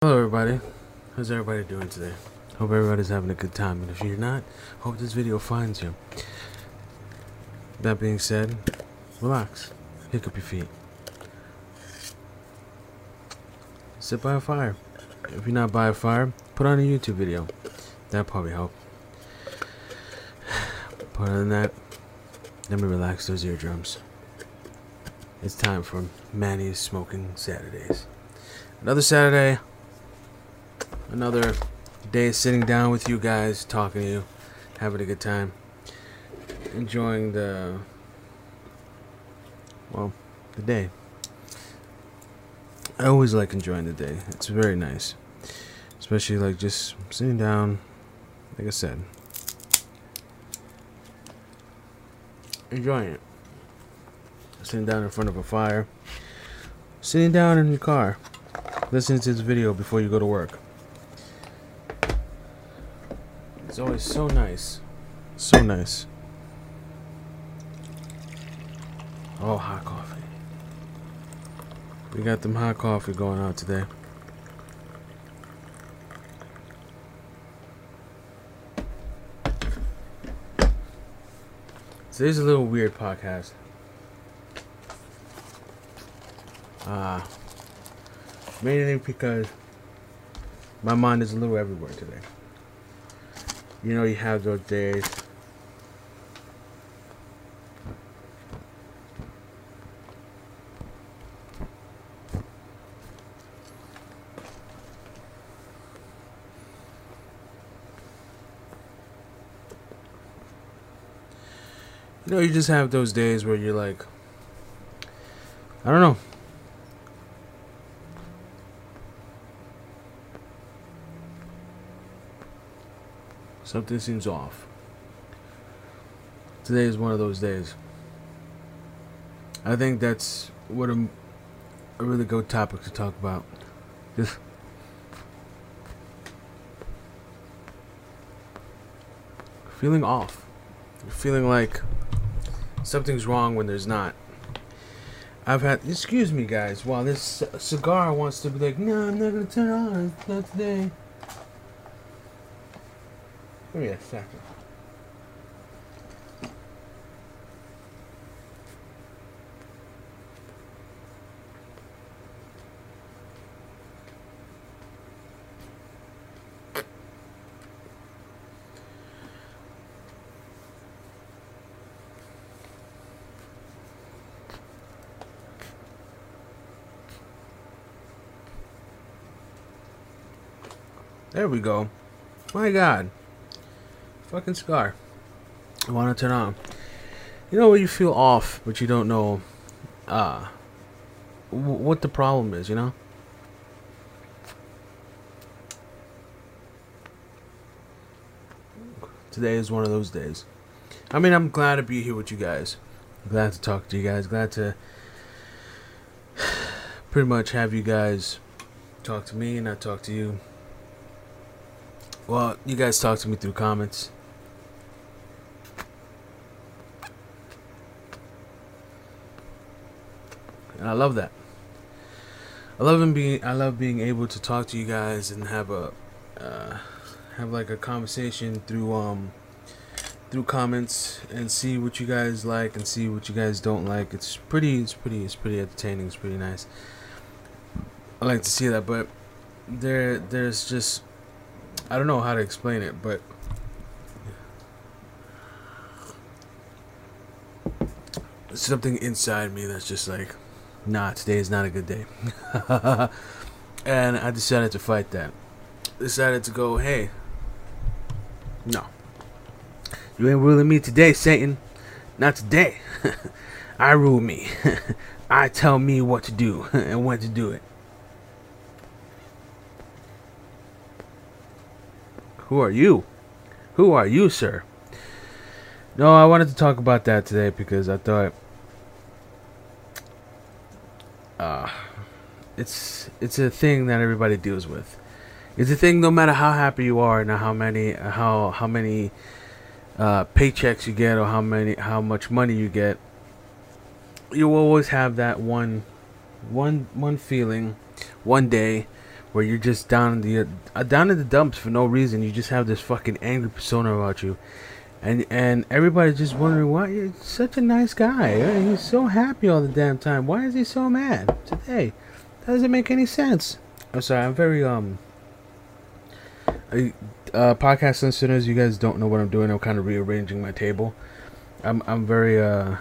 Hello, everybody. How's everybody doing today? Hope everybody's having a good time, and if you're not, hope this video finds you. That being said, relax, pick up your feet, sit by a fire. If you're not by a fire, put on a YouTube video. That'll probably help. But other than that, let me relax those eardrums. It's time for Manny's Smoking Saturdays. Another Saturday, another day sitting down with you guys, talking to you, having a good time, enjoying the well, the day. I always like enjoying the day. It's very nice, especially like just sitting down, like I said, enjoying it. Sitting down in front of a fire, sitting down in your car, listening to this video before you go to work. It's always so nice. So nice. Oh, hot coffee. We got them hot coffee going on today. Today's a little weird podcast. Uh, mainly because my mind is a little everywhere today. You know, you have those days. You know, you just have those days where you're like, I don't know. Something seems off. Today is one of those days. I think that's what a, a really good topic to talk about. Just feeling off. Feeling like something's wrong when there's not. I've had, excuse me, guys, while this cigar wants to be like, no, I'm not gonna turn it on, not today. Give me a second. There we go. My God. Fucking scar. I want to turn on. You know when you feel off, but you don't know uh, what the problem is, you know? Today is one of those days. I mean, I'm glad to be here with you guys. I'm glad to talk to you guys. Glad to pretty much have you guys talk to me and I talk to you. Well, you guys talk to me through comments. I love that. I love being. I love being able to talk to you guys and have a, uh, have like a conversation through um, through comments and see what you guys like and see what you guys don't like. It's pretty. It's pretty. It's pretty entertaining. It's pretty nice. I like to see that, but there, there's just I don't know how to explain it, but something inside me that's just like, nah, today is not a good day. and I decided to fight that. Decided to go, hey, no. You ain't ruling me today, Satan. Not today. I rule me. I tell me what to do and when to do it. Who are you? Who are you, sir? No, I wanted to talk about that today because I thought uh it's it's a thing that everybody deals with. It's a thing no matter how happy you are and how many how how many uh, paychecks you get or how many how much money you get. You always have that one one one feeling one day where you're just down in the uh, down in the dumps for no reason. You just have this fucking angry persona about you, and and everybody's just wondering why you're such a nice guy. He's so happy all the damn time. Why is he so mad today? Doesn't make any sense. I'm sorry. I'm very um. Uh, podcast listeners, you guys don't know what I'm doing. I'm kind of rearranging my table. I'm I'm very uh.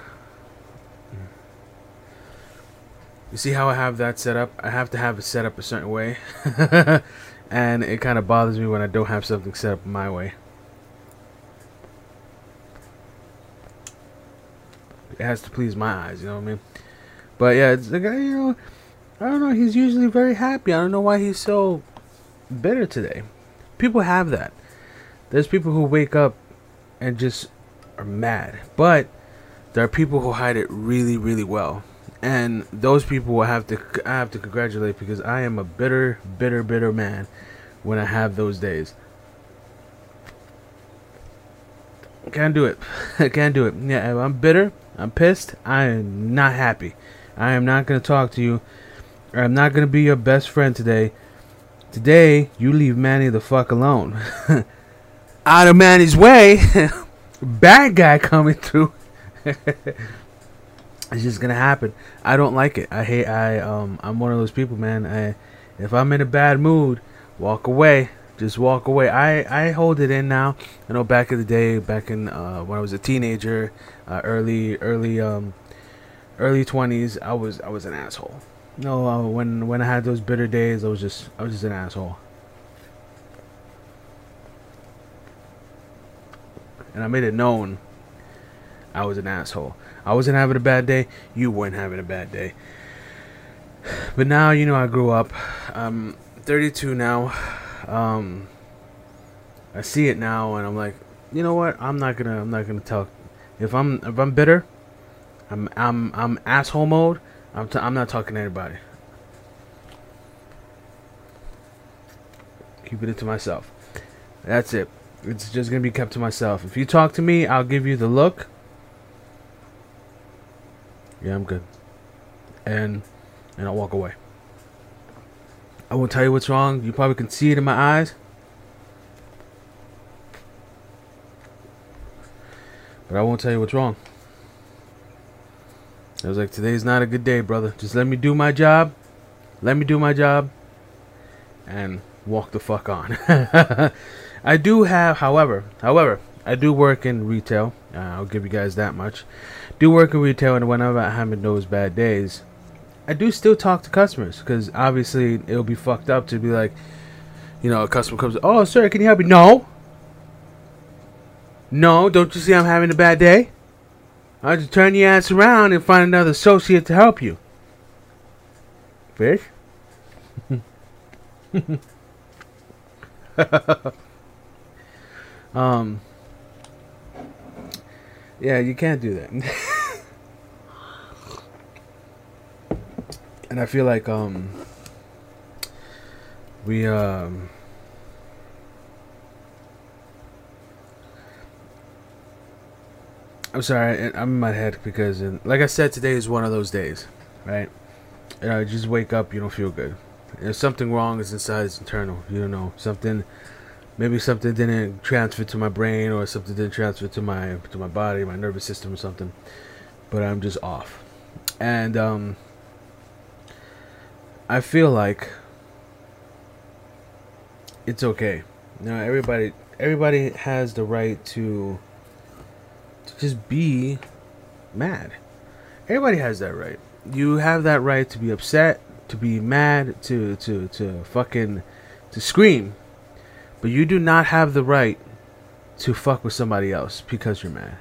You see how I have that set up? I have to have it set up a certain way, and it kind of bothers me when I don't have something set up my way. It has to please my eyes, you know what I mean? But yeah, it's like you know, I don't know. He's usually very happy. I don't know why he's so bitter today. People have that. There's people who wake up and just are mad. But there are people who hide it really, really well. And those people will have to I have to congratulate because I am a bitter, bitter, bitter man when I have those days. Can't do it. I can't do it. Yeah, I'm bitter. I'm pissed. I am not happy. I am not going to talk to you. I'm not going to be your best friend today. Today, you leave Manny the fuck alone. Out of Manny's way. Bad guy coming through. it's just gonna happen. I don't like it. I hate. I um. I'm one of those people, man. I, if I'm in a bad mood, walk away. Just walk away. I I hold it in now. I know back in the day, back in uh, when I was a teenager, uh, early early um, early twenties, I was I was an asshole. No, uh, when when I had those bitter days, I was just I was just an asshole. And I made it known I was an asshole. I wasn't having a bad day. You weren't having a bad day. But now, you know, I grew up. I'm 32 now. Um, I see it now, and I'm like, you know what? I'm not gonna. I'm not gonna tell. If I'm if I'm bitter, I'm I'm I'm asshole mode. I'm t- I'm not talking to anybody. Keeping it to myself. That's it. It's just gonna be kept to myself. If you talk to me, I'll give you the look. Yeah, I'm good. And and I'll walk away. I won't tell you what's wrong. You probably can see it in my eyes. But I won't tell you what's wrong. I was like, today's not a good day, brother. Just let me do my job. Let me do my job. And walk the fuck on. I do have, however, however, I do work in retail. Uh, I'll give you guys that much. Do work in retail, and whenever I'm having those bad days, I do still talk to customers because obviously it'll be fucked up to be like, you know, a customer comes, oh, sir, can you help me? No. No, don't you see I'm having a bad day? I'll just turn your ass around and find another associate to help you. Fish? um, yeah, you can't do that. and I feel like um we um I'm sorry, I'm in my head because, like I said, today is one of those days, right? You know, just wake up, you don't feel good. If something wrong is inside, it's internal. You don't know something. Maybe something didn't transfer to my brain, or something didn't transfer to my to my body, my nervous system, or something. But I'm just off, and um, I feel like it's okay. Now, everybody, everybody has the right to to just be mad. Everybody has that right. You have that right to be upset, to be mad, to to to fucking to scream. But you do not have the right to fuck with somebody else because you're mad.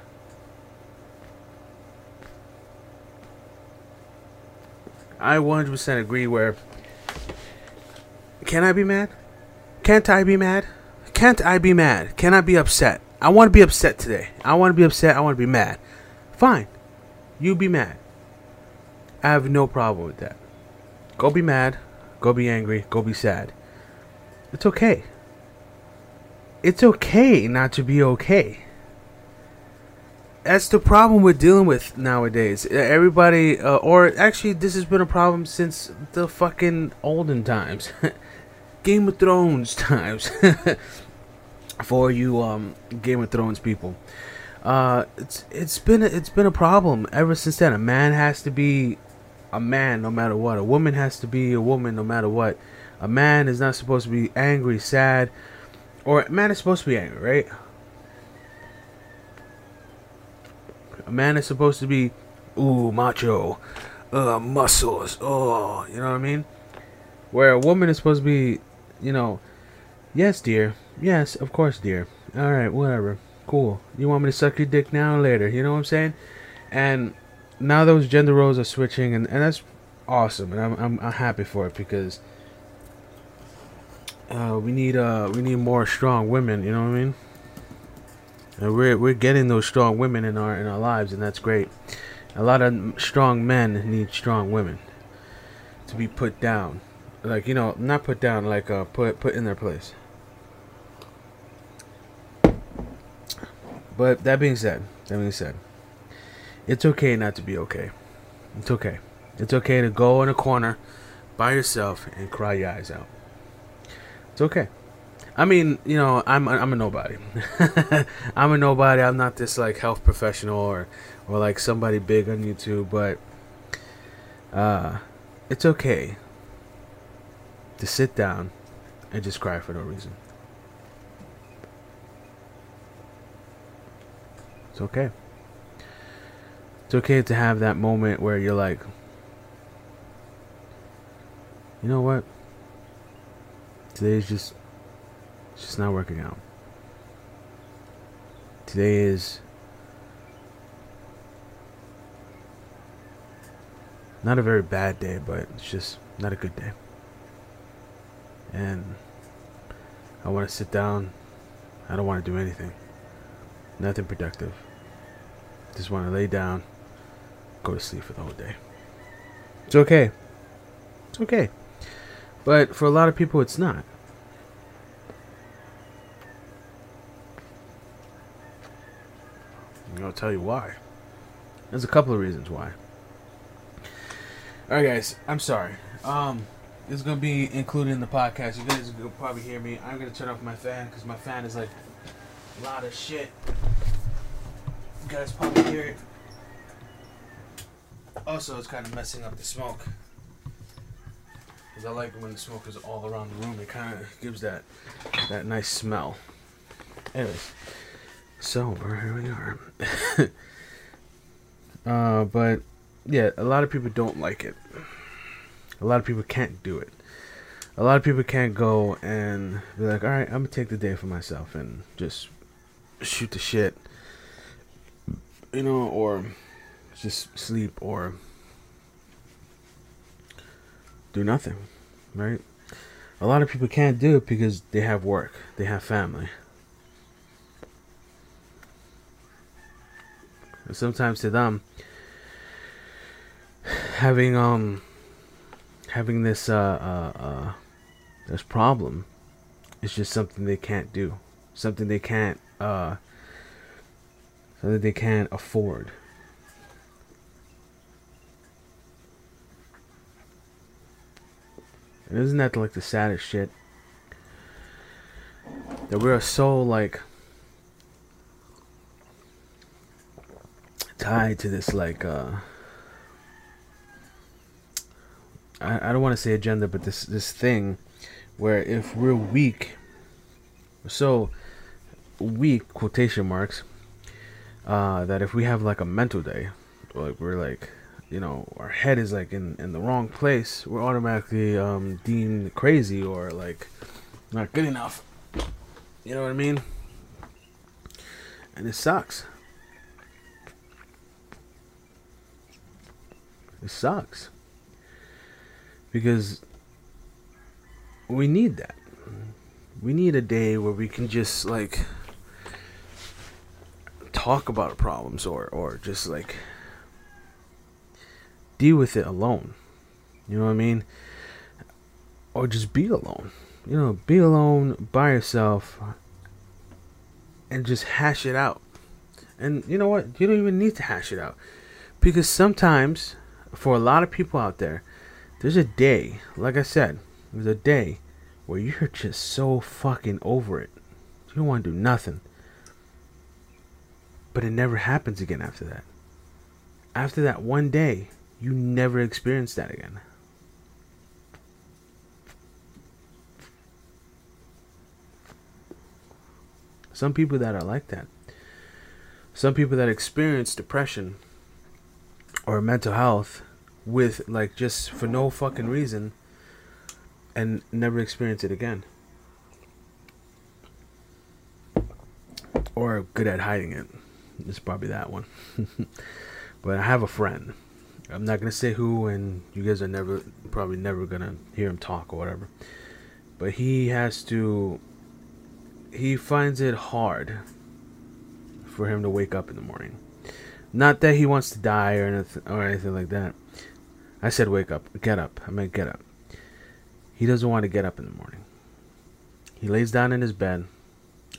I 100% agree where can I be mad? Can't I be mad? Can't I be mad? Can I be upset? I want to be upset today. I want to be upset. I want to be mad. Fine. You be mad. I have no problem with that. Go be mad. Go be angry. Go be sad. It's okay. It's okay not to be okay. That's the problem we're dealing with nowadays. Everybody, uh, or actually, this has been a problem since the fucking olden times. Game of Thrones times for you um Game of Thrones people. Uh, it's it's been a, it's been a problem ever since then. A man has to be a man no matter what. A woman has to be a woman no matter what. A man is not supposed to be angry, sad, or a man is supposed to be angry, right? A man is supposed to be, ooh, macho, uh, muscles, oh, you know what I mean? Where a woman is supposed to be, you know, yes, dear, yes, of course, dear. All right, whatever, cool. You want me to suck your dick now or later? You know what I'm saying? And now those gender roles are switching, and, and that's awesome, and I'm, I'm I'm happy for it because uh, we need uh we need more strong women. You know what I mean? And we're we're getting those strong women in our in our lives, and that's great. A lot of strong men need strong women to be put down, like you know, not put down, like uh, put put in their place. But that being said, that being said, it's okay not to be okay. It's okay. It's okay to go in a corner by yourself and cry your eyes out. It's okay. I mean, you know, I'm I'm a nobody. I'm a nobody. I'm not this like health professional or or like somebody big on YouTube, but uh it's okay to sit down and just cry for no reason. It's okay. It's okay to have that moment where you're like, you know what? Today's just it's just not working out. Today is not a very bad day, but it's just not a good day. And I want to sit down. I don't want to do anything. Nothing productive. Just want to lay down, go to sleep for the whole day. It's okay. It's okay. But for a lot of people, it's not. I'll tell you why. There's a couple of reasons why. Alright, guys, I'm sorry. Um, this is gonna be included in the podcast. You guys will probably hear me. I'm gonna turn off my fan because my fan is like a lot of shit. You guys probably hear it. Also, it's kind of messing up the smoke. Because I like when the smoke is all around the room. It kind of gives that that nice smell. Anyways, so here we are. uh, but yeah, a lot of people don't like it. A lot of people can't do it. A lot of people can't go and be like, all right, I'm gonna take the day for myself and just shoot the shit, you know, or just sleep or do nothing, right? A lot of people can't do it because they have work, they have family. Sometimes to them, having um having this uh uh, uh this problem is just something they can't do, something they can't uh something they can't afford. And isn't that like the saddest shit? That we are so like tied to this like uh I, I don't want to say agenda, but this this thing where if we're weak, so weak quotation marks, uh, that if we have like a mental day, like we're like you know our head is like in in the wrong place we're automatically um deemed crazy or like not good enough. You know what i mean? And it sucks it sucks because we need that we need a day where we can just like talk about problems or or just like deal with it alone. You know what I mean? Or just be alone. You know, be alone by yourself and just hash it out. And you know what? You don't even need to hash it out. Because sometimes, for a lot of people out there, there's a day, like I said, there's a day where you're just so fucking over it. You don't want to do nothing. But it never happens again after that. After that one day, you never experience that again. Some people that are like that. Some people that experience depression or mental health with like just for no fucking reason and never experience it again. Or good at hiding it. It's probably that one. but I have a friend. I'm not gonna say who, and you guys are never probably never gonna hear him talk or whatever. But he has to he finds it hard for him to wake up in the morning. Not that he wants to die or anything or anything like that. I said wake up, get up. I meant get up. He doesn't want to get up in the morning. He lays down in his bed,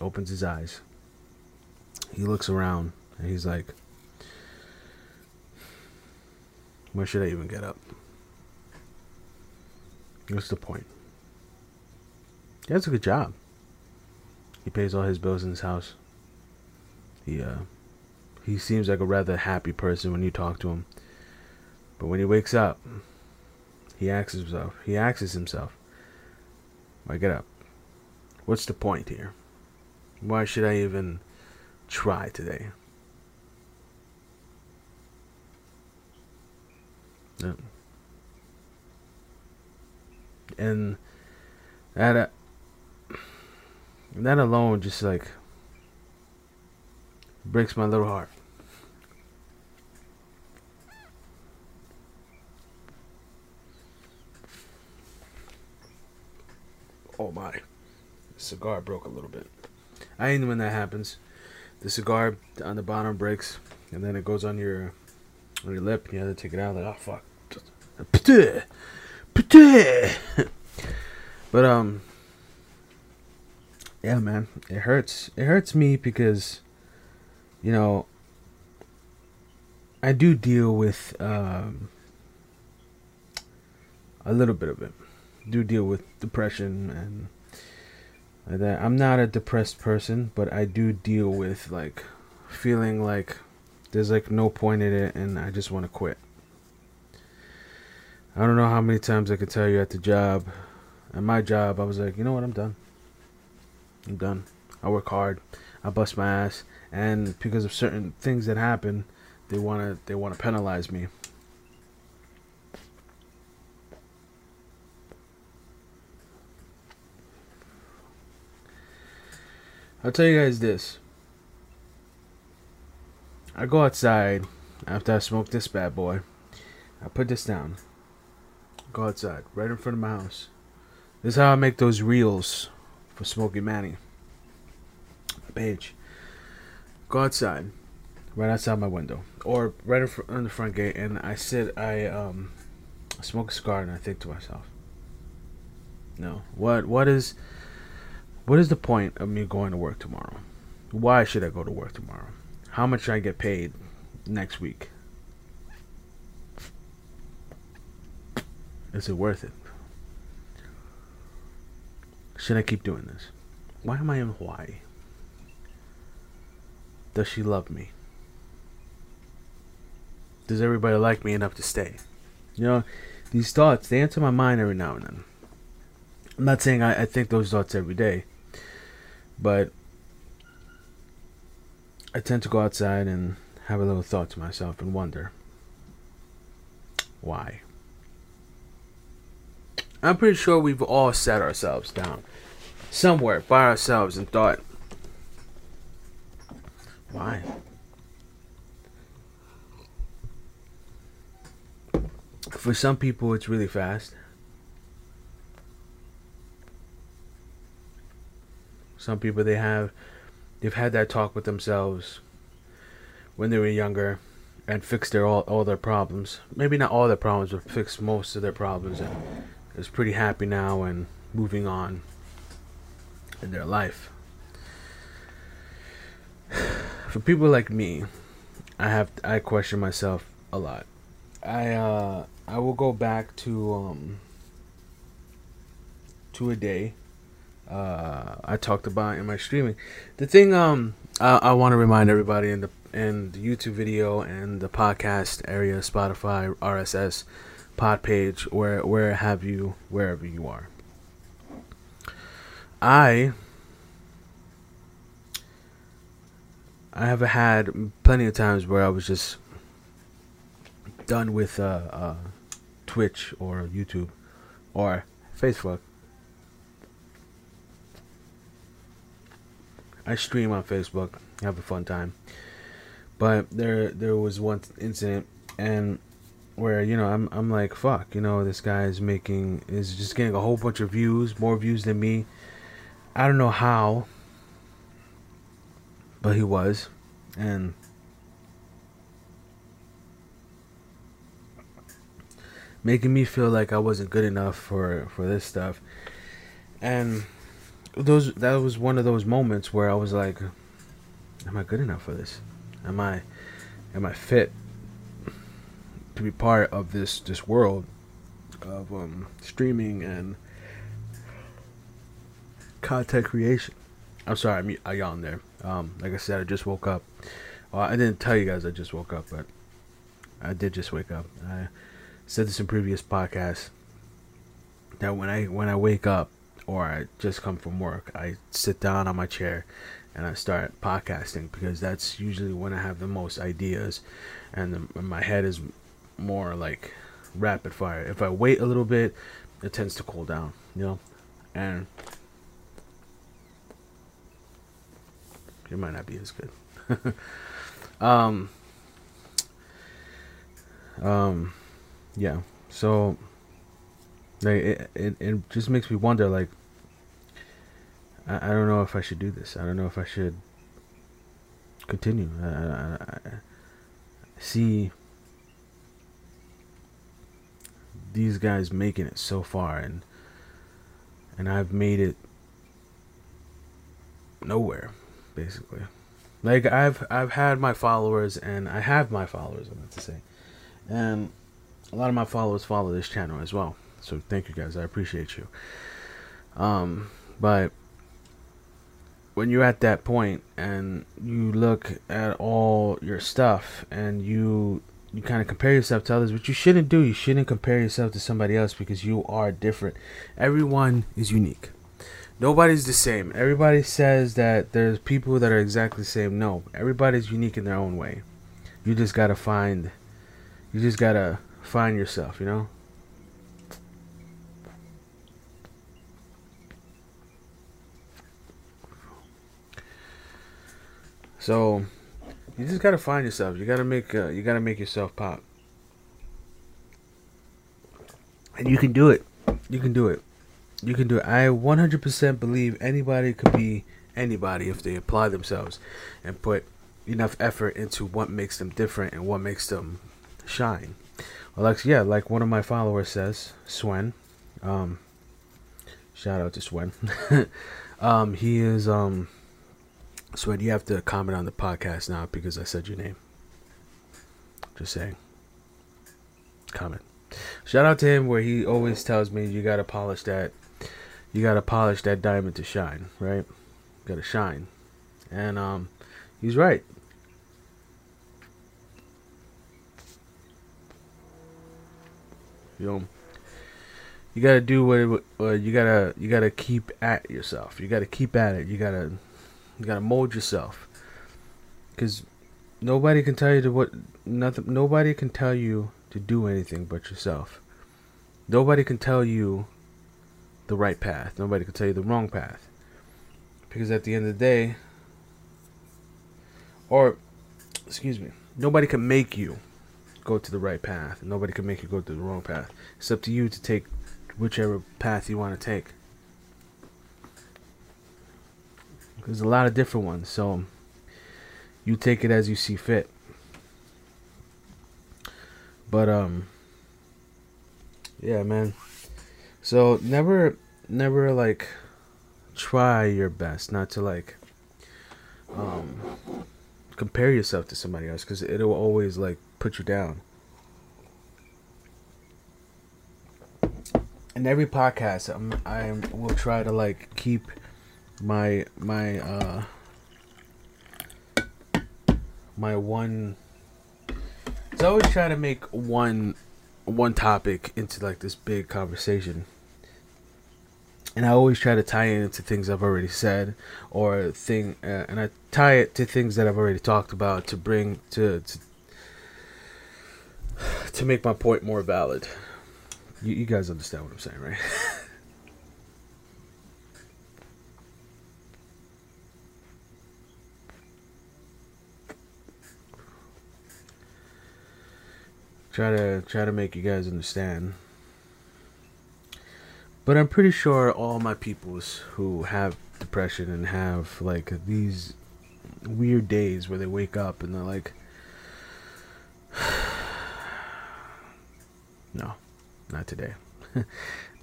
opens his eyes. He looks around and he's like, Why should I even get up? What's the point? He has a good job. He pays all his bills in his house. He uh he seems like a rather happy person when you talk to him. But when he wakes up, he asks himself, he asks himself, I get up? What's the point here? Why should I even try today? And that uh, that alone just like breaks my little heart. Oh my. The cigar broke a little bit. I hate when that happens. The cigar on the bottom breaks and then it goes on your on your lip and you have to take it out like oh fuck. But um yeah, man, it hurts. It hurts me because, you know, I do deal with um, a little bit of it. Do deal with depression and that. I'm not a depressed person, but I do deal with like feeling like there's like no point in it, and I just want to quit. I don't know how many times I could tell you at the job, at my job, I was like, you know what, I'm done. I'm done. I work hard. I bust my ass, and because of certain things that happen, they wanna they wanna penalize me. I'll tell you guys this. I go outside after I smoke this bad boy. I put this down. Go outside, right in front of my house. This is how I make those reels for Smokey Manny. Page. Go outside, right outside my window, or right in front, on the front gate, and I sit. I um, smoke a cigar, and I think to myself, "No, what? What is? What is the point of me going to work tomorrow? Why should I go to work tomorrow? How much should I get paid next week? Is it worth it? Should I keep doing this? Why am I in Hawaii? Does she love me? Does everybody like me enough to stay? You know, these thoughts, they enter my mind every now and then. I'm not saying I, I think those thoughts every day, but I tend to go outside and have a little thought to myself and wonder why. I'm pretty sure we've all sat ourselves down somewhere by ourselves and thought, why? For some people, it's really fast. Some people, they have, they've had that talk with themselves when they were younger and fixed their all, all their problems. Maybe not all their problems, but fixed most of their problems and is pretty happy now and moving on in their life. For people like me, I have I question myself a lot. I uh I will go back to um to a day. Uh, I talked about in my streaming. The thing um I, I want to remind everybody in the in the YouTube video and the podcast area, Spotify, RSS, Pod page, where where have you wherever you are. I I have had plenty of times where I was just done with uh, uh, Twitch or YouTube or Facebook. I stream on Facebook, have a fun time. But there there was one incident and where you know I'm I'm like fuck, you know this guy is making is just getting a whole bunch of views, more views than me. I don't know how, but he was, and making me feel like I wasn't good enough for for this stuff, and those that was one of those moments where I was like, "Am I good enough for this? Am I am I fit to be part of this this world of um, streaming and content creation?" I'm sorry, I'm yawned there. Um, like I said, I just woke up. Well, I didn't tell you guys I just woke up, but I did just wake up. I said this in previous podcasts that when I when I wake up or I just come from work, I sit down on my chair and I start podcasting because that's usually when I have the most ideas and the, my head is more like rapid fire. If I wait a little bit, it tends to cool down, you know, and it might not be as good. um, um, yeah. So, like, it, it, it just makes me wonder, like, I, I don't know if I should do this. I don't know if I should continue. I, I, I see these guys making it so far, and and I've made it nowhere basically. Like I've I've had my followers and I have my followers, I meant to say. And a lot of my followers follow this channel as well. So thank you guys. I appreciate you. Um but when you're at that point and you look at all your stuff and you you kind of compare yourself to others, which you shouldn't do. You shouldn't compare yourself to somebody else because you are different. Everyone is unique nobody's the same. Everybody says that there's people that are exactly the same. No, everybody's unique in their own way. You just gotta find, you just gotta find yourself, you know? So, you just gotta find yourself. You gotta make, uh, you gotta make yourself pop. And you can do it. You can do it. You can do it. I 100% believe anybody could be anybody if they apply themselves and put enough effort into what makes them different and what makes them shine. Well, like yeah, like one of my followers says, Swen. Um, shout out to Swen. um, he is um, Swen. You have to comment on the podcast now because I said your name. Just saying. Comment. Shout out to him where he always tells me you gotta polish that you gotta polish that diamond to shine, right? You gotta shine. And um he's right. You know, you gotta do what uh, you gotta you gotta keep at yourself. You gotta keep at it. You gotta you gotta mold yourself. Cause nobody can tell you to what nothing. Nobody can tell you to do anything but yourself. Nobody can tell you the right path. Nobody can tell you the wrong path. Because at the end of the day, or, excuse me, nobody can make you go to the right path. Nobody can make you go to the wrong path. It's up to you to take whichever path you want to take. There's a lot of different ones, so you take it as you see fit. But um yeah, man. So never, never like try your best not to like um compare yourself to somebody else because it'll always like put you down. in every podcast, I'm, I will try to like keep my my uh my one. So I always try to make one one topic into like this big conversation. And I always try to tie it into things I've already said, or thing, uh, and I tie it to things that I've already talked about to bring to to, to make my point more valid. You, you guys understand what I'm saying, right? try to try to make you guys understand. But I'm pretty sure all my peoples who have depression and have like these weird days where they wake up and they're like no not today.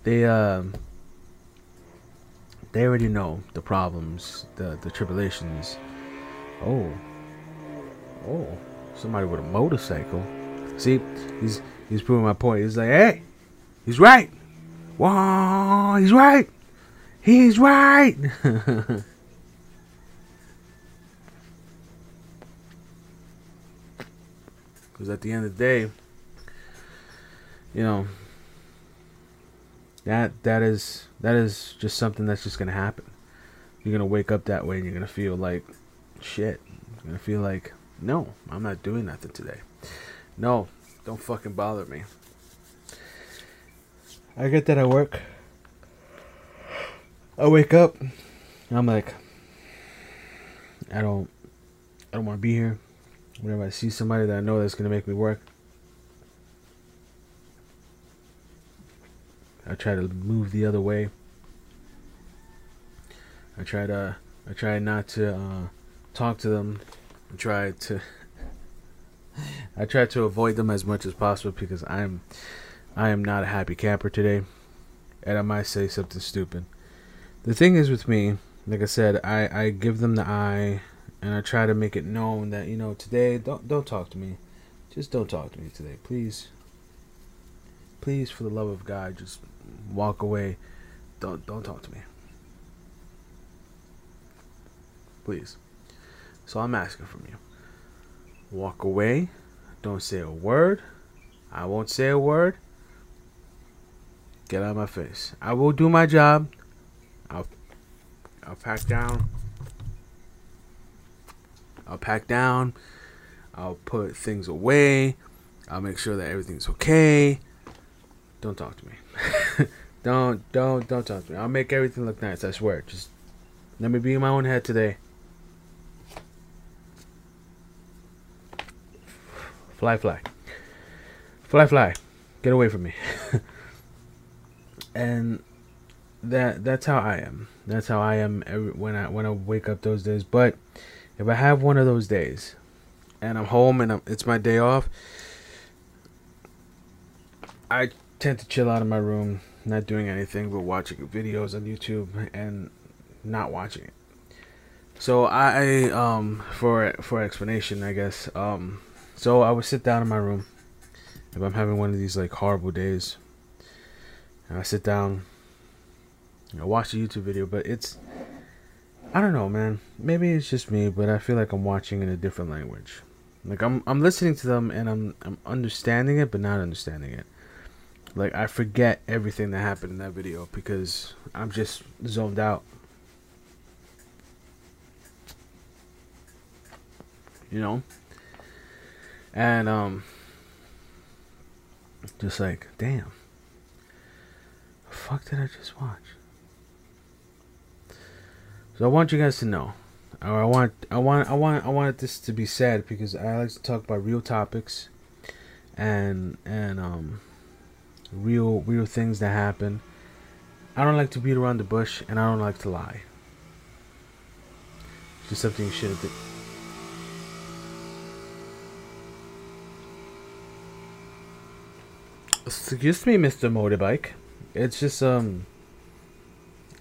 They um they already know the problems the the tribulations. Oh oh somebody with a motorcycle See, he's he's proving my point. He's like, hey, he's right. Whoa, he's right. He's right. Because at the end of the day, you know, that that is that is just something that's just gonna happen. You're gonna wake up that way, and you're gonna feel like shit. You're gonna feel like, no, I'm not doing nothing today. No, don't fucking bother me. I get that I work. I wake up. I'm like, I don't, I don't want to be here. Whenever I see somebody that I know that's gonna make me work, I try to move the other way. I try to, I try not to uh, talk to them. I try to. I try to avoid them as much as possible because I'm I am not a happy camper today. And I might say something stupid. The thing is with me, like I said, I, I give them the eye and I try to make it known that, you know, today don't don't talk to me. Just don't talk to me today, please. Please for the love of God, just walk away. Don't don't talk to me. Please. So I'm asking from you. Walk away don't say a word. I won't say a word. Get out of my face. I will do my job. I'll I'll pack down. I'll pack down. I'll put things away. I'll make sure that everything's okay. Don't talk to me. don't don't don't talk to me. I'll make everything look nice. I swear. Just let me be in my own head today. Fly, fly. Fly, fly. Get away from me. and that that's how I am. That's how I am every, when I when I wake up those days. But if I have one of those days and I'm home and I'm, it's my day off, I tend to chill out in my room, not doing anything but watching videos on YouTube and not watching it. So I um for for explanation, I guess um so I would sit down in my room if I'm having one of these like horrible days. And I sit down, and I watch a YouTube video, but it's I don't know, man. Maybe it's just me, but I feel like I'm watching in a different language. Like I'm I'm listening to them and I'm I'm understanding it but not understanding it. Like I forget everything that happened in that video because I'm just zoned out. You know? And um just like, damn. The fuck did I just watch? So I want you guys to know. Or I want I want I want I want this to be said because I like to talk about real topics and and um real real things that happen. I don't like to beat around the bush and I don't like to lie. Just something you shouldn't do. Excuse me, Mr. Motorbike. It's just, um,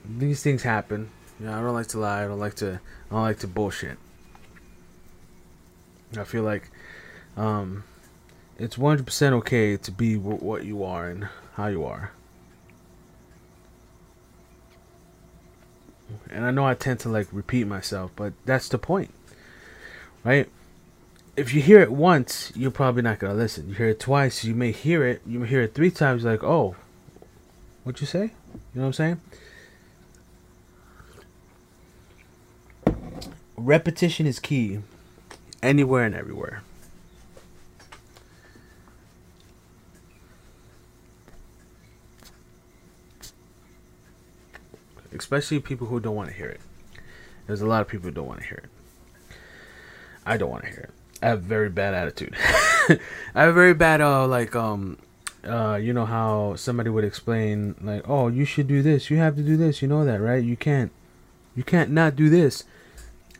these things happen. You know, I don't like to lie. I don't like to, I don't like to bullshit. I feel like, um, it's 100% okay to be what you are and how you are. And I know I tend to like repeat myself, but that's the point. Right? If you hear it once, you're probably not gonna listen. You hear it twice, you may hear it. You may hear it three times, like, oh, what'd you say? You know what I'm saying? Repetition is key, anywhere and everywhere. especially people who don't want to hear it. There's a lot of people who don't want to hear it. I don't want to hear it. I have very bad attitude. I have very bad uh like um uh you know how somebody would explain like oh you should do this. You have to do this. You know that right? You can't you can't not do this.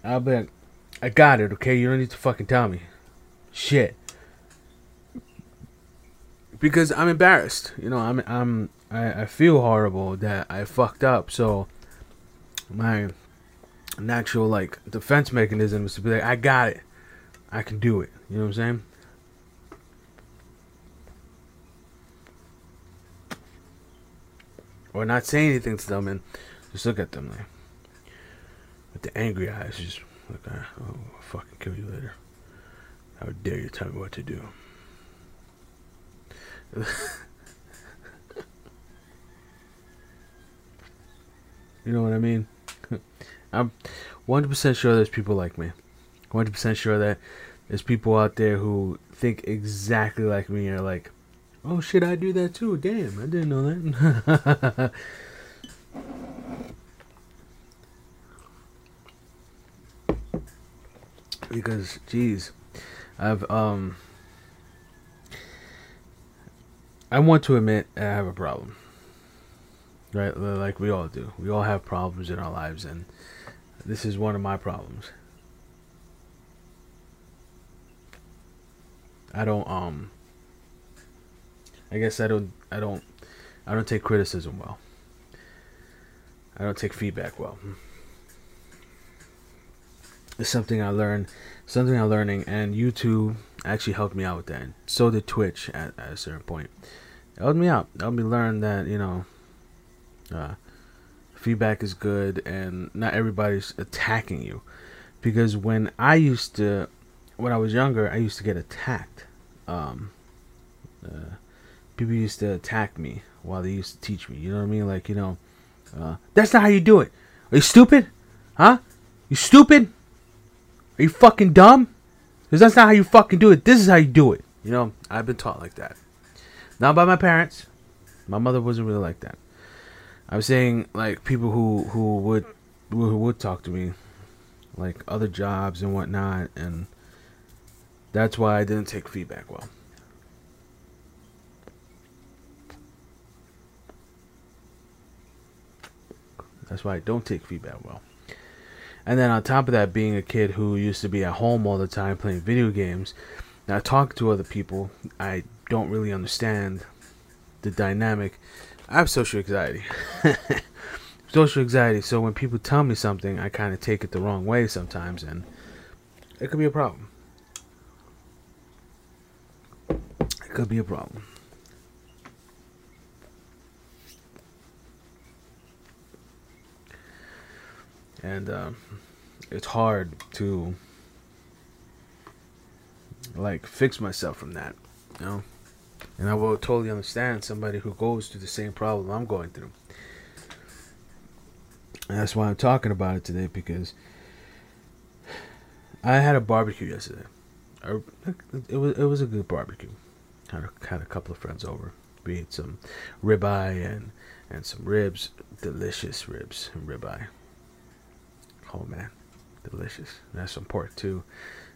I'll be like I got it okay? You don't need to fucking tell me. Shit. Because I'm embarrassed. You know I'm I'm I, I feel horrible that I fucked up. So my natural like defense mechanism is to be like, I got it. I can do it. You know what I'm saying? Or not say anything to them and just look at them like with the angry eyes, just like, ah, oh, I'll fucking kill you later. How dare you tell me what to do? You know what I mean? I'm 100% sure there's people like me. 100% sure that there's people out there who think exactly like me and are like, oh shit, I do that too. Damn, I didn't know that. because, geez, I've, um, I want to admit I have a problem right? Like we all do. We all have problems in our lives, and this is one of my problems. I don't um. I guess I don't. I don't. I don't take criticism well. I don't take feedback well. It's something I learned. Something I'm learning, and YouTube actually helped me out with that. And so did Twitch at, at a certain point. It helped me out. It helped me learn that you know uh, feedback is good, and not everybody's attacking you. Because when I used to, when I was younger, I used to get attacked. Um, uh, people used to attack me while they used to teach me. You know what I mean? Like, you know, uh, that's not how you do it. Are you stupid? Huh? You stupid? Are you fucking dumb? Because that's not how you fucking do it. This is how you do it. You know, I've been taught like that. Not by my parents. My mother wasn't really like that. I was saying like people who who would who would talk to me, like other jobs and whatnot, and that's why I didn't take feedback well. That's why I don't take feedback well. And then on top of that, being a kid who used to be at home all the time playing video games, now talk to other people, I don't really understand the dynamic I have social anxiety. social anxiety. So when people tell me something, I kind of take it the wrong way sometimes, and it could be a problem. It could be a problem. And um, it's hard to like fix myself from that, you know. And I will totally understand somebody who goes through the same problem I'm going through. And that's why I'm talking about it today because I had a barbecue yesterday. It was it was a good barbecue. Had a, had a couple of friends over. We ate some ribeye and and some ribs, delicious ribs and ribeye. Oh man, delicious. We had some pork too.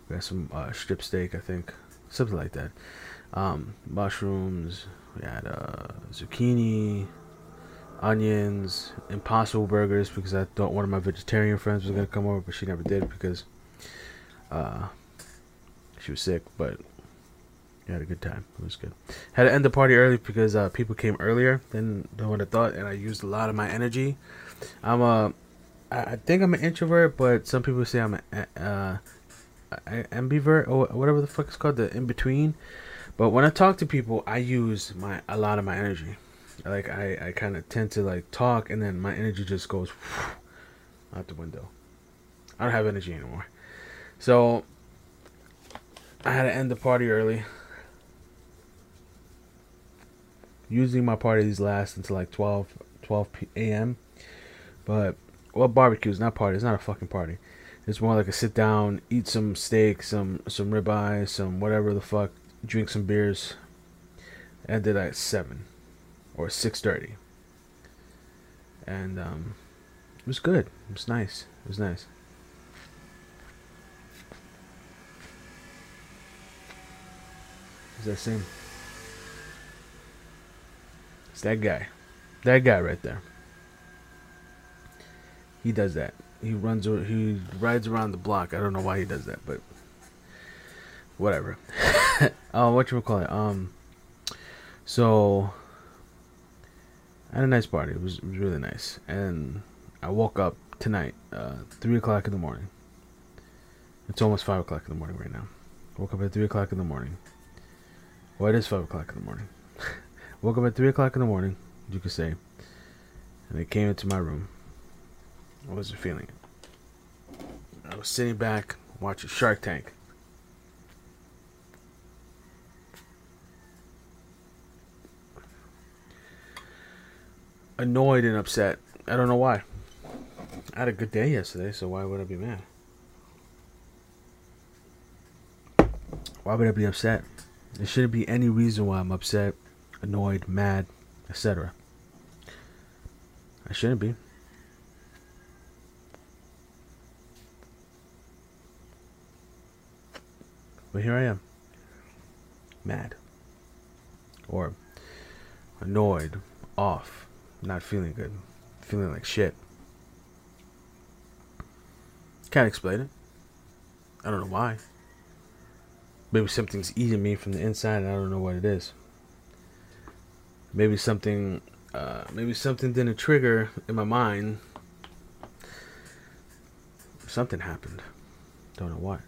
We had some uh, strip steak, I think, something like that um, mushrooms. We had uh, zucchini, onions, impossible burgers because I thought one of my vegetarian friends was gonna come over, but she never did because uh, she was sick. But we had a good time. It was good. Had to end the party early because uh, people came earlier than what I thought, and I used a lot of my energy. I'm a, I think I'm an introvert, but some people say I'm an uh, ambivert or whatever the fuck it's called, the in between. But when I talk to people, I use my a lot of my energy. Like I, I kind of tend to like talk, and then my energy just goes out the window. I don't have energy anymore. So I had to end the party early. Usually my parties last until like 12, 12 a.m. But, well, barbecues, not party. It's not a fucking party. It's more like a sit down, eat some steak, some some ribeye, some whatever the fuck, drink some beers. Ended at seven or six thirty, and um, it was good. It was nice. It was nice. Is that same? It's that guy. That guy right there. He does that. He runs. He rides around the block. I don't know why he does that, but whatever. oh, what you call it? Um. So I had a nice party. It was, it was really nice, and I woke up tonight, uh, three o'clock in the morning. It's almost five o'clock in the morning right now. Woke up at three o'clock in the morning. Well, it is five o'clock in the morning. woke up at three o'clock in the morning, you could say, and I came into my room. I wasn't feeling it. I was sitting back watching Shark Tank. Annoyed and upset. I don't know why. I had a good day yesterday, so why would I be mad? Why would I be upset? There shouldn't be any reason why I'm upset, annoyed, mad, etc. I shouldn't be. But here I am. Mad. Or annoyed, off, not feeling good, feeling like shit. Can't explain it. I don't know why. Maybe something's eating me from the inside and I don't know what it is. Maybe something uh, maybe something didn't trigger in my mind. Something happened. Don't know what.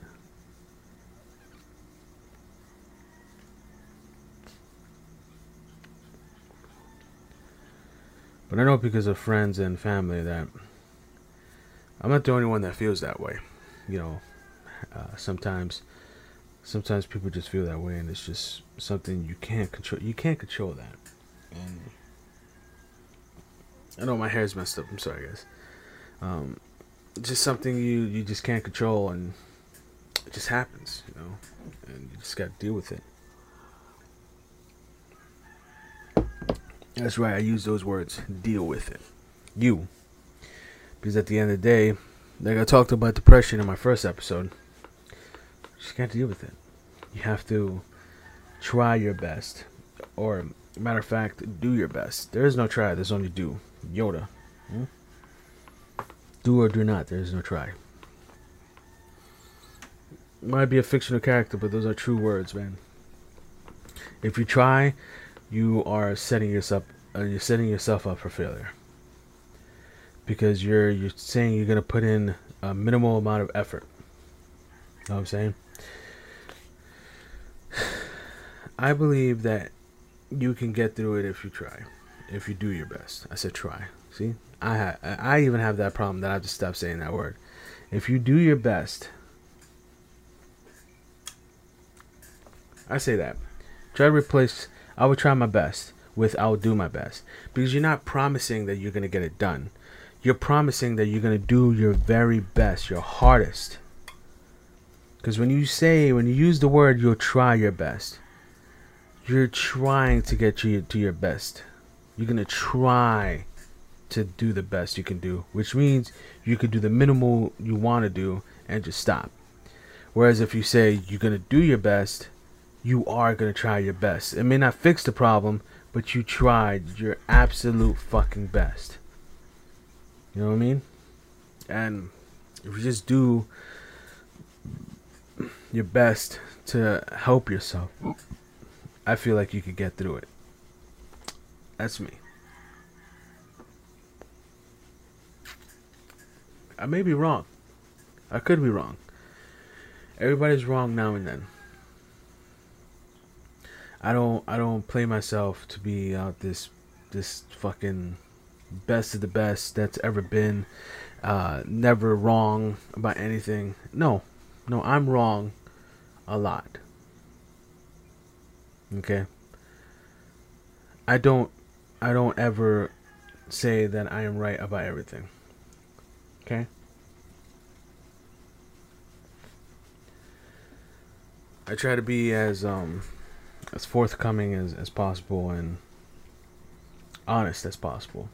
But I know because of friends and family that I'm not the only one that feels that way. You know, uh, sometimes, sometimes people just feel that way, and it's just something you can't control. You can't control that. And I know my hair's messed up. I'm sorry, guys. Um, just something you you just can't control, and it just happens. You know, and you just got to deal with it. That's right. I use those words. Deal with it. You. Because at the end of the day, like I talked about depression in my first episode, just can't deal with it. You have to try your best. Or, matter of fact, do your best. There is no try, there's only do. Yoda. Hmm? Do or do not, there is no try. Might be a fictional character, but those are true words, man. If you try, you are setting yourself uh, you're setting yourself up for failure because you're you're saying you're gonna put in a minimal amount of effort. You know what I'm saying? I believe that you can get through it if you try, if you do your best. I said try. See, I ha- I even have that problem that I have to stop saying that word. If you do your best, I say that. Try to replace I would try my best with I'll do my best. Because you're not promising that you're to get it done. You're promising that you're to do your very best, your hardest. Because when you say, when you use the word, you'll try your best, you're trying to get you to your best. You're to try to do the best you can do, which means you could do the minimal you want to do and just stop. Whereas if you say you're to do your best, you are to try your best. It may not fix the problem, but you tried your absolute fucking best. You know what I mean? And if you just do your best to help yourself, I feel like you could get through it. That's me. I may be wrong. I could be wrong. Everybody's wrong now and then. I don't I don't play myself to be out this this fucking best of the best that's ever been. Uh, never wrong about anything. No, no, I'm wrong a lot. Okay. I don't, I don't ever say that I am right about everything. Okay. I try to be as um as forthcoming as, as possible and honest as possible.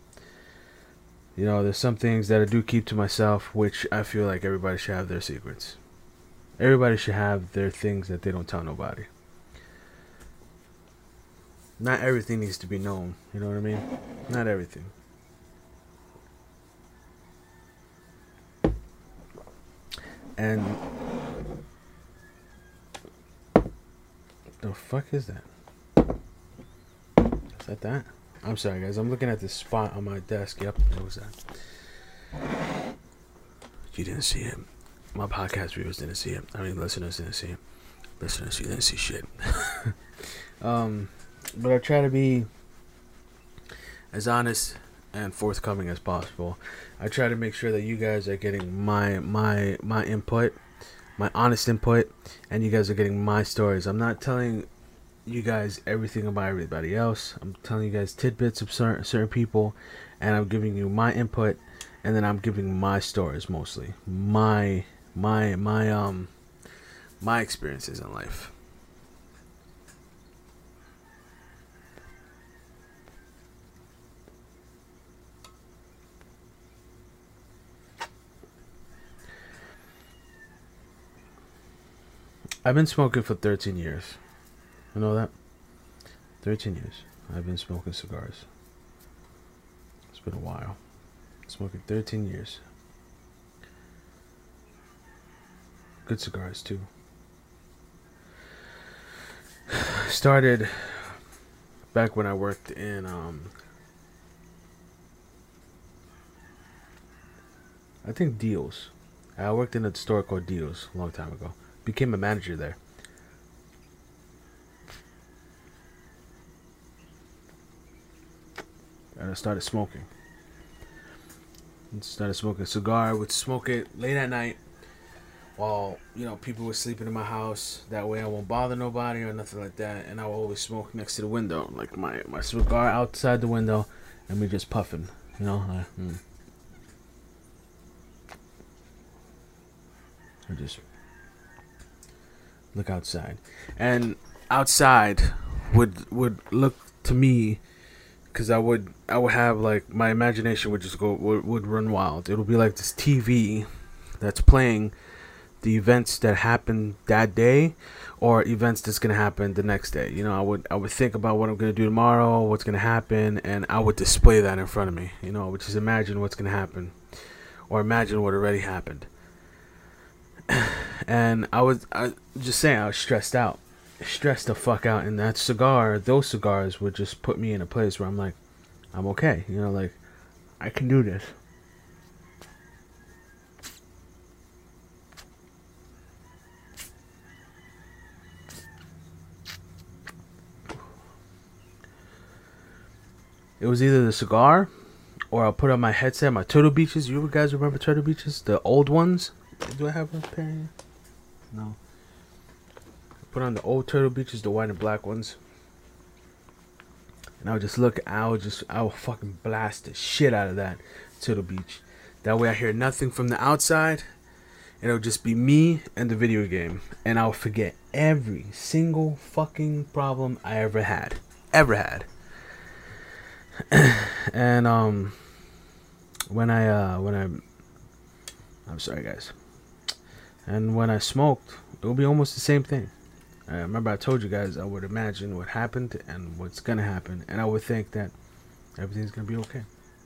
You know, there's some things that I do keep to myself, which I feel like everybody should have their secrets. Everybody should have their things that they don't tell nobody. Not everything needs to be known, you know what I mean? Not everything. And the fuck is that? Is that that? I'm sorry, guys. I'm looking at this spot on my desk. Yep, it was that. You didn't see it. My podcast viewers didn't see it. I mean, listeners didn't see it. Listeners, you didn't see shit. um, but I try to be as honest and forthcoming as possible. I try to make sure that you guys are getting my my my input my honest input, and you guys are getting my stories. I'm not telling you guys everything about everybody else. I'm telling you guys tidbits of certain, certain people, and I'm giving you my input, and then I'm giving my stories mostly, my my my um my experiences in life. I've been smoking for 13 years. You know that? 13 years. I've been smoking cigars. It's been a while. Smoking 13 years. Good cigars, too. Started back when I worked in, um, I think Deals. I worked in a store called Deals a long time ago became a manager there. And I started smoking. And started smoking a cigar. I would smoke it late at night while, you know, people were sleeping in my house. That way I won't bother nobody or nothing like that. And I would always smoke next to the window. Like my, my cigar outside the window and me just puffing. You know? I, mm. I just look outside, and outside would would look to me because I would I would have like my imagination would just go would, would run wild. It'll be like this TV that's playing the events that happened that day or events that's gonna happen the next day. You know, I would I would think about what I'm gonna do tomorrow, what's gonna happen, and I would display that in front of me. You know, which is imagine what's gonna happen, or imagine what already happened. and I was I just saying I was stressed out, stressed the fuck out, and that cigar, those cigars would just put me in a place where I'm like, I'm okay, you know, like I can do this. It was either the cigar or I'll put on my headset, my Turtle Beaches. You guys remember Turtle Beaches? The old ones? Do I have a pair here? No. Put on the old Turtle Beaches, the white and black ones. And I'll just look, I'll just, I'll fucking blast the shit out of that Turtle Beach. That way I hear nothing from the outside. And it'll just be me and the video game. And I'll forget every single fucking problem I ever had. Ever had. and, um, when I, uh, when I, I'm sorry guys. And when I smoked, it would be almost the same thing. I remember I told you guys I would imagine what happened and what's gonna happen, and I would think that everything's gonna be okay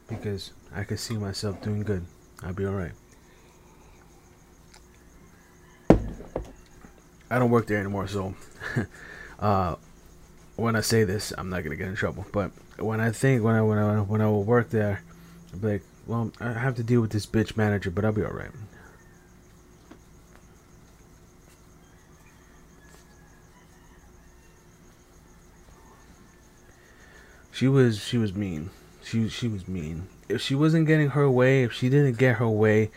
because I could see myself doing good. I'd be alright. I don't work there anymore, so uh, when I say this, I'm not gonna get in trouble. But when I think when I when I when I will work there, I'll be like, well, I have to deal with this bitch manager, but I'll be alright. She was she was mean. She she was mean. If she wasn't getting her way, if she didn't get her way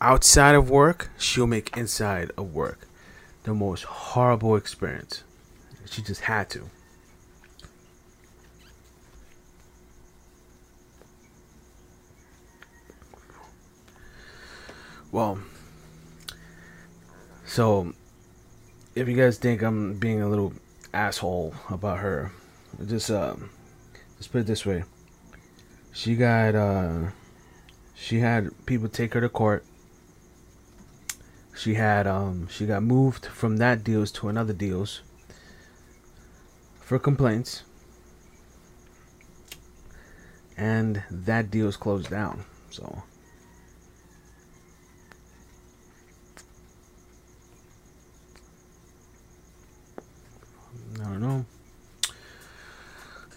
outside of work, she'll make inside of work the most horrible experience. She just had to. Well, so if you guys think I'm being a little asshole about her, just um, let's put it this way. She got uh, she had people take her to court. She had um, she got moved from that deals to another deals for complaints, and that deal's closed down. So. I don't know.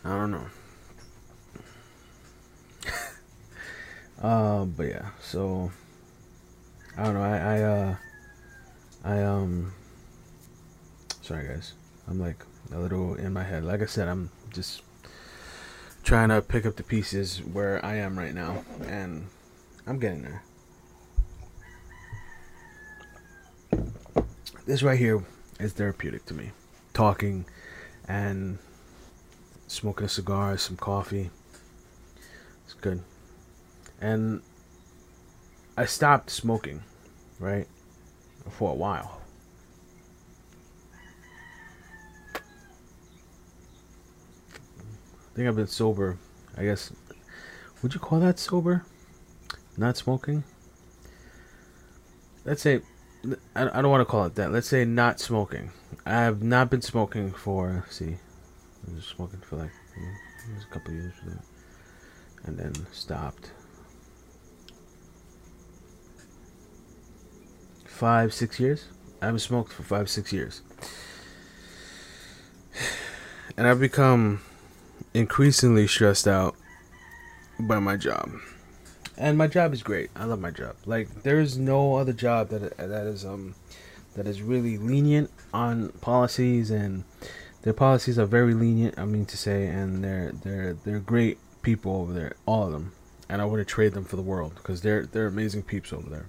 I don't know. Uh, but yeah, so I don't know. I I uh I um sorry guys. I'm like a little in my head. Like I said, I'm just trying to pick up the pieces where I am right now and I'm getting there. This right here is therapeutic to me talking and smoking a cigar, some coffee. It's good. And I stopped smoking, right? For a while. I think I've been sober. I guess. Would you call that sober? Not smoking? Let's say I, don't want to call it that. Let's say not smoking. I have not been smoking for, see, I was smoking for like mm, a couple years, and then stopped. Five, six years. I haven't smoked for five, six years, and I've become increasingly stressed out by my job and my job is great. I love my job. Like there is no other job that that is um that is really lenient on policies and their policies are very lenient. I mean to say, and they're they're they're great people over there, all of them. And I wouldn't trade them for the world because they're they're amazing peeps over there.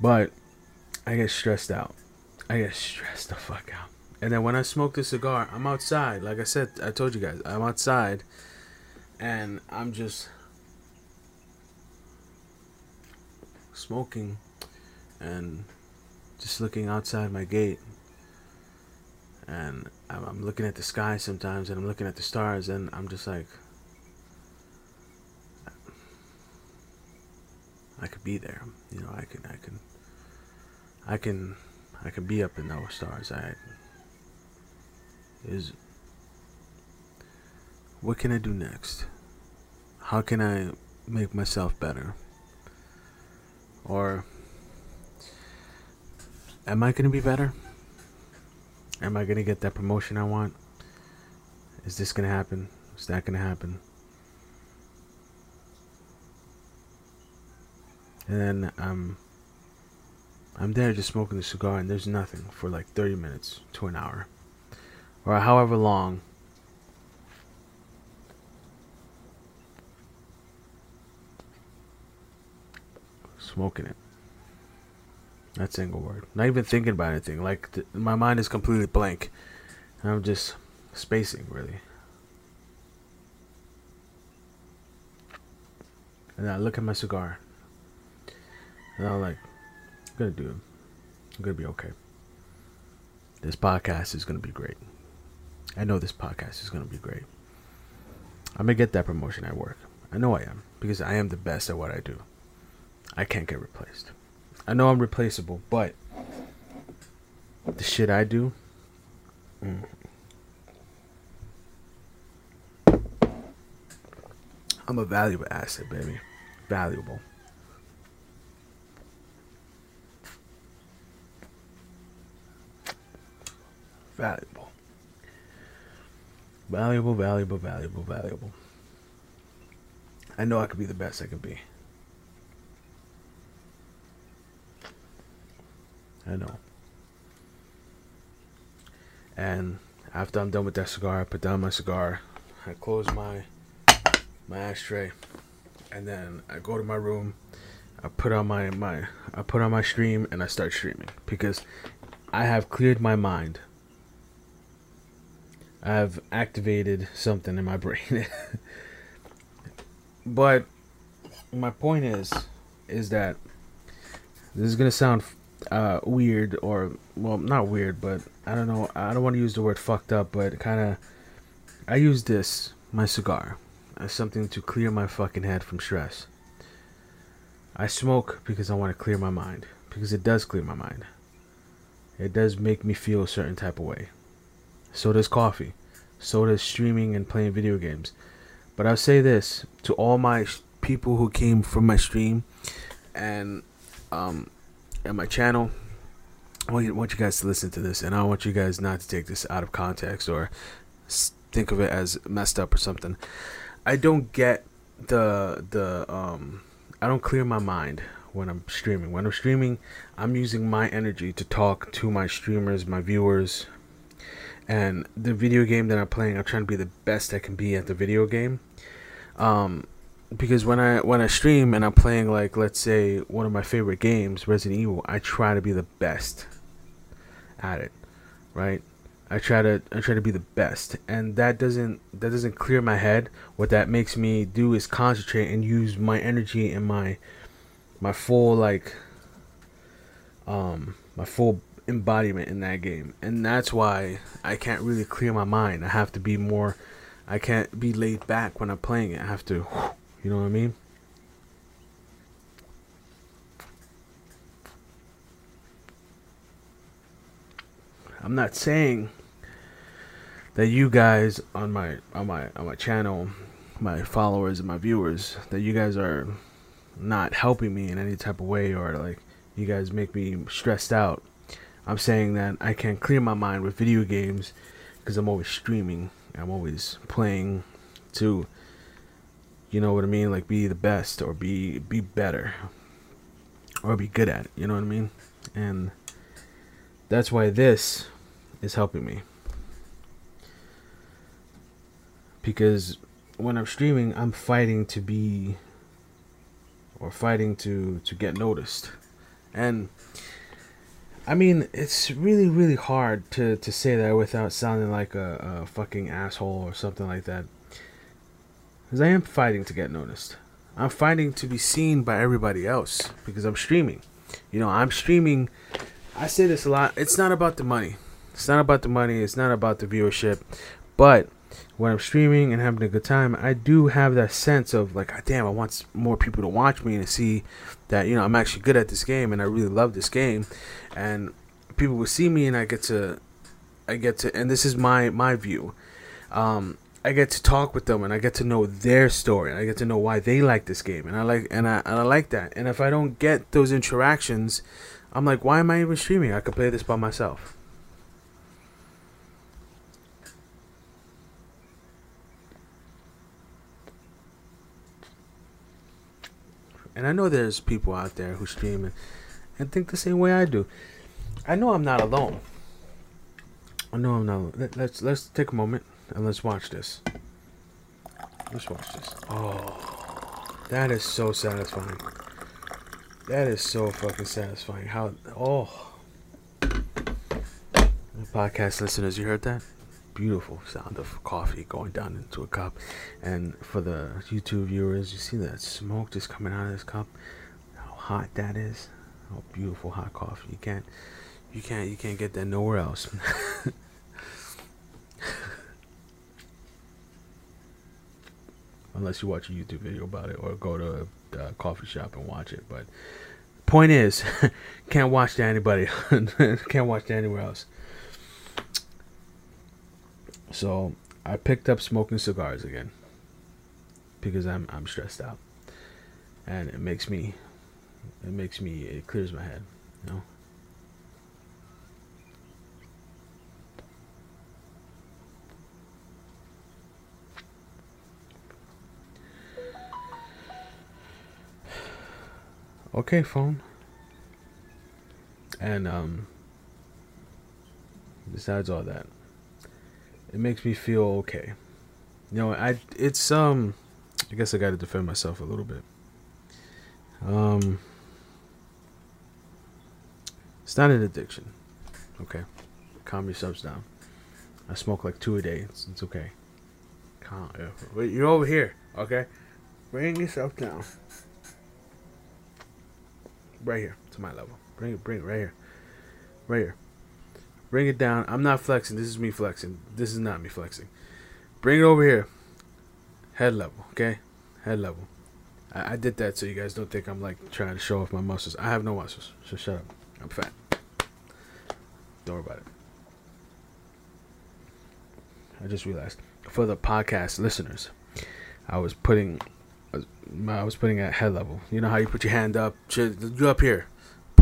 But I get stressed out. I get stressed the fuck out. And then when I smoke the cigar, I'm outside. Like I said, I told you guys, I'm outside and I'm just smoking and just looking outside my gate and I'm looking at the sky sometimes and I'm looking at the stars and I'm just like I could be there you know I can I can I can I can be up in those stars I is what can I do next? How can I make myself better? Or am I going to be better? Am I going to get that promotion I want? Is this going to happen? Is that going to happen? And then um, I'm there just smoking the cigar, and there's nothing for like 30 minutes to an hour, or however long smoking it. That single word. Not even thinking about anything. Like th- my mind is completely blank. I'm just spacing really. And I look at my cigar. And I'm like, I'm gonna do it. I'm gonna be okay. This podcast is gonna be great. I know this podcast is gonna be great. I'm gonna get that promotion at work. I know I am because I am the best at what I do. I can't get replaced. I know I'm replaceable, but the shit I do. Mm. I'm a valuable asset, baby. Valuable. Valuable. Valuable, valuable, valuable, valuable. I know I could be the best I could be. I know. And after I'm done with that cigar, I put down my cigar. I close my my ashtray, and then I go to my room. I put on my my I put on my stream and I start streaming because I have cleared my mind. I've activated something in my brain. but my point is is that this is gonna sound uh, weird or well not weird but i don't know i don't want to use the word fucked up but kind of i use this my cigar as something to clear my fucking head from stress. I smoke because i want to clear my mind because it does clear my mind. It does make me feel a certain type of way so does coffee so does streaming and playing video games but i'll say this to all my people who came from my stream and um and my channel. I want, you, want you guys to listen to this, and I want you guys not to take this out of context or think of it as messed up or something. I don't get the the um I don't clear my mind when I'm streaming. When I'm streaming, I'm using my energy to talk to my streamers, my viewers, and the video game that I'm playing. I'm trying to be the best I can be at the video game. Um, because when I when I stream and I'm playing like let's say one of my favorite games, Resident Evil, I try to be the best at it, right? I try to I try to be the best, and that doesn't that doesn't clear my head. What that makes me do is concentrate and use my energy and my my full like um my full embodiment in that game, and that's why I can't really clear my mind. I have to be more. I can't be laid back when I'm playing it. I have to you know what I mean? I'm not saying that you guys on my on my on my channel, my followers and my viewers, that you guys are not helping me in any type of way or like you guys make me stressed out. I'm saying that I can't clear my mind with video games because I'm always streaming. I'm always playing to you know what I mean? Like be the best or be be better or be good at it. You know what I mean? And that's why this is helping me. Because when I'm streaming, I'm fighting to be or fighting to to get noticed. And I mean, it's really really hard to to say that without sounding like a, a fucking asshole or something like that. Because I am fighting to get noticed. I'm fighting to be seen by everybody else because I'm streaming. You know, I'm streaming. I say this a lot. It's not about the money. It's not about the money. It's not about the viewership. But when I'm streaming and having a good time, I do have that sense of like, damn, I want more people to watch me and see that you know I'm actually good at this game and I really love this game, and people will see me and I get to, I get to, and this is my my view. Um, I get to talk with them and I get to know their story and I get to know why they like this game and I like and I and I like that. And if I don't get those interactions, I'm like, why am I even streaming? I could play this by myself. And I know there's people out there who stream and, and think the same way I do. I know I'm not alone. I know I'm not. Let, let's let's take a moment and let's watch this. Let's watch this. Oh, that is so satisfying. That is so fucking satisfying. How, oh. Podcast listeners, you heard that? Beautiful sound of coffee going down into a cup. And for the YouTube viewers, you see that smoke just coming out of this cup? How hot that is? How beautiful hot coffee. You can't, you can't, you can't get that nowhere else. unless you watch a YouTube video about it or go to a coffee shop and watch it. But point is, can't watch to anybody, can't watch to anywhere else. So I picked up smoking cigars again. Because I'm I'm stressed out, and it makes me, it makes me, it clears my head, you know. okay phone. And um besides all that it makes me feel okay You know, I it's um, I guess I got to defend myself a little bit. Um, it's not an addiction. Okay, calm yourselves down. I smoke like two a day. It's, it's okay. Calm. Wait, you're over here. Okay, bring yourself down. Right here to my level. Bring it. Bring it right here. Right here. Bring it down. I'm not flexing. This is me flexing. This is not me flexing. Bring it over here. Head level. Okay, head level. I, I did that so you guys don't think I'm like trying to show off my muscles. I have no muscles. So shut up. I'm fat. Don't worry about it. I just realized for the podcast listeners, I was putting, I was putting at head level. You know how you put your hand up, you up here,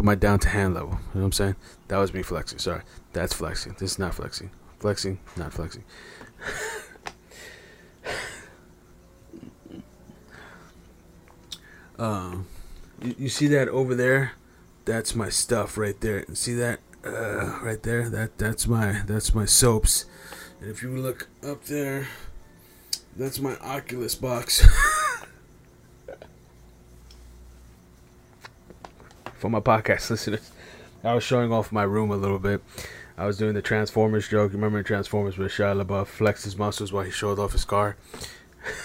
put my down to hand level. You know what I'm saying? That was me flexing. Sorry, that's flexing. This is not flexing. Flexing, not flexing. um, you, you see that over there? That's my stuff right there. See that? uh, right there. That that's my that's my soaps. And if you look up there, that's my Oculus box. For my podcast listeners, I was showing off my room a little bit. I was doing the Transformers joke. You remember Transformers where Shia LaBeouf flexed his muscles while he showed off his car?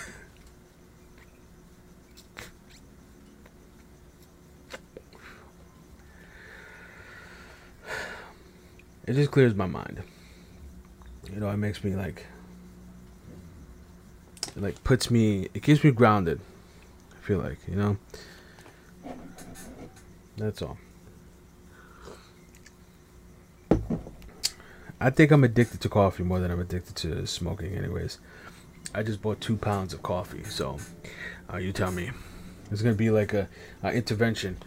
it just clears my mind. You know, it makes me like it like puts me it keeps me grounded. I feel like, you know. That's all. I think I'm addicted to coffee more than I'm addicted to smoking anyways. I just bought two pounds of coffee, so uh, you tell me. It's gonna be like a, a intervention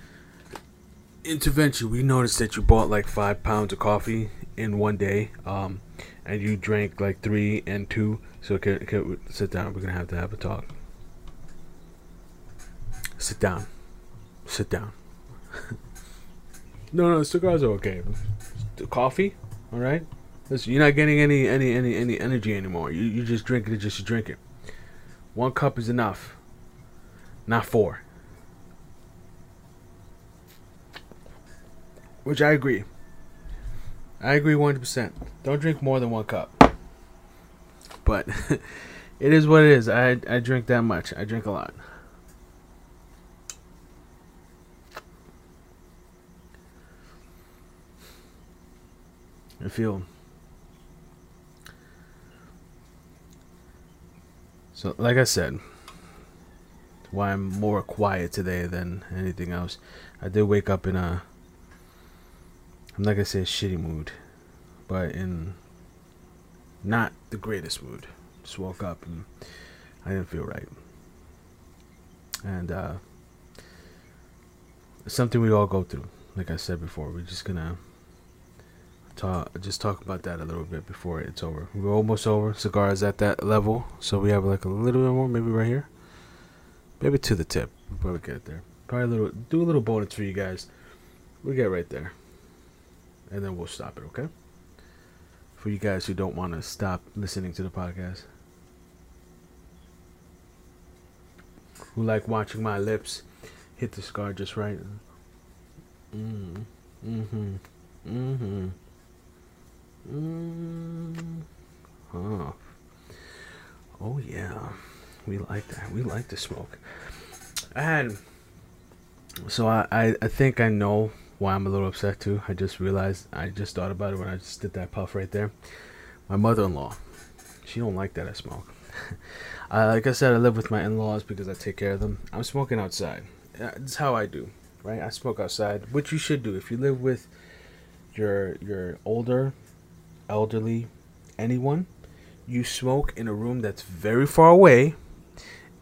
intervention, we noticed that you bought like five pounds of coffee in one day, um, and you drank like three and two. So can, can sit down. We're gonna have to have a talk. Sit down. Sit down. no, no, cigars are okay. Coffee, all right. Listen, you're not getting any any any any energy anymore. You you just drink it just drink it. One cup is enough. Not four. Which I agree. I agree 100%. Don't drink more than one cup. But it is what it is. I, I drink that much. I drink a lot. I feel. So, like I said, why I'm more quiet today than anything else. I did wake up in a I'm not gonna say a shitty mood, but in not the greatest mood. Just woke up and I didn't feel right. And uh, something we all go through. Like I said before, we're just gonna talk, just talk about that a little bit before it's over. We're almost over. Cigar is at that level, so we have like a little bit more, maybe right here, maybe to the tip. We'll probably get it there. Probably a little, do a little bonus for you guys. We get right there and then we'll stop it, okay? For you guys who don't want to stop listening to the podcast, who like watching my lips hit the scar just right. Mm. Mm-hmm. Mm-hmm. Mm. Huh. Oh yeah. We like that. We like to smoke. And so I, I, I think I know why I'm a little upset too. I just realized I just thought about it when I just did that puff right there. My mother-in-law, she don't like that I smoke. uh, like I said, I live with my in-laws because I take care of them. I'm smoking outside. That's how I do, right? I smoke outside, which you should do if you live with your your older, elderly, anyone. You smoke in a room that's very far away,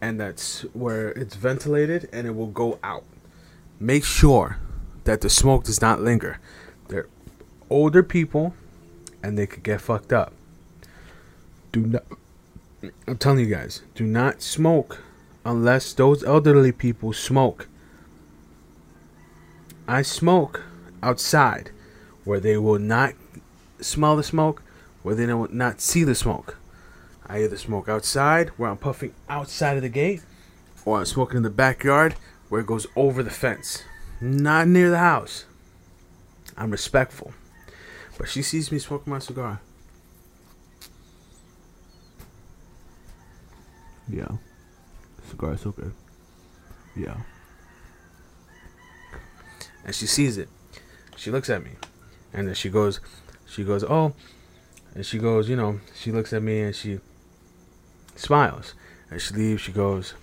and that's where it's ventilated and it will go out. Make sure that the smoke does not linger. They're older people and they could get fucked up. Do not I'm telling you guys, do not smoke unless those elderly people smoke. I smoke outside where they will not smell the smoke, where they will not not see the smoke. I either smoke outside where I'm puffing outside of the gate, or I'm smoking in the backyard where it goes over the fence, not near the house. I'm respectful. But she sees me smoking my cigar. Yeah. Cigar is so good. Yeah. And she sees it. She looks at me. And then she goes, she goes, oh. And she goes, you know, she looks at me and she smiles. And she leaves. She goes,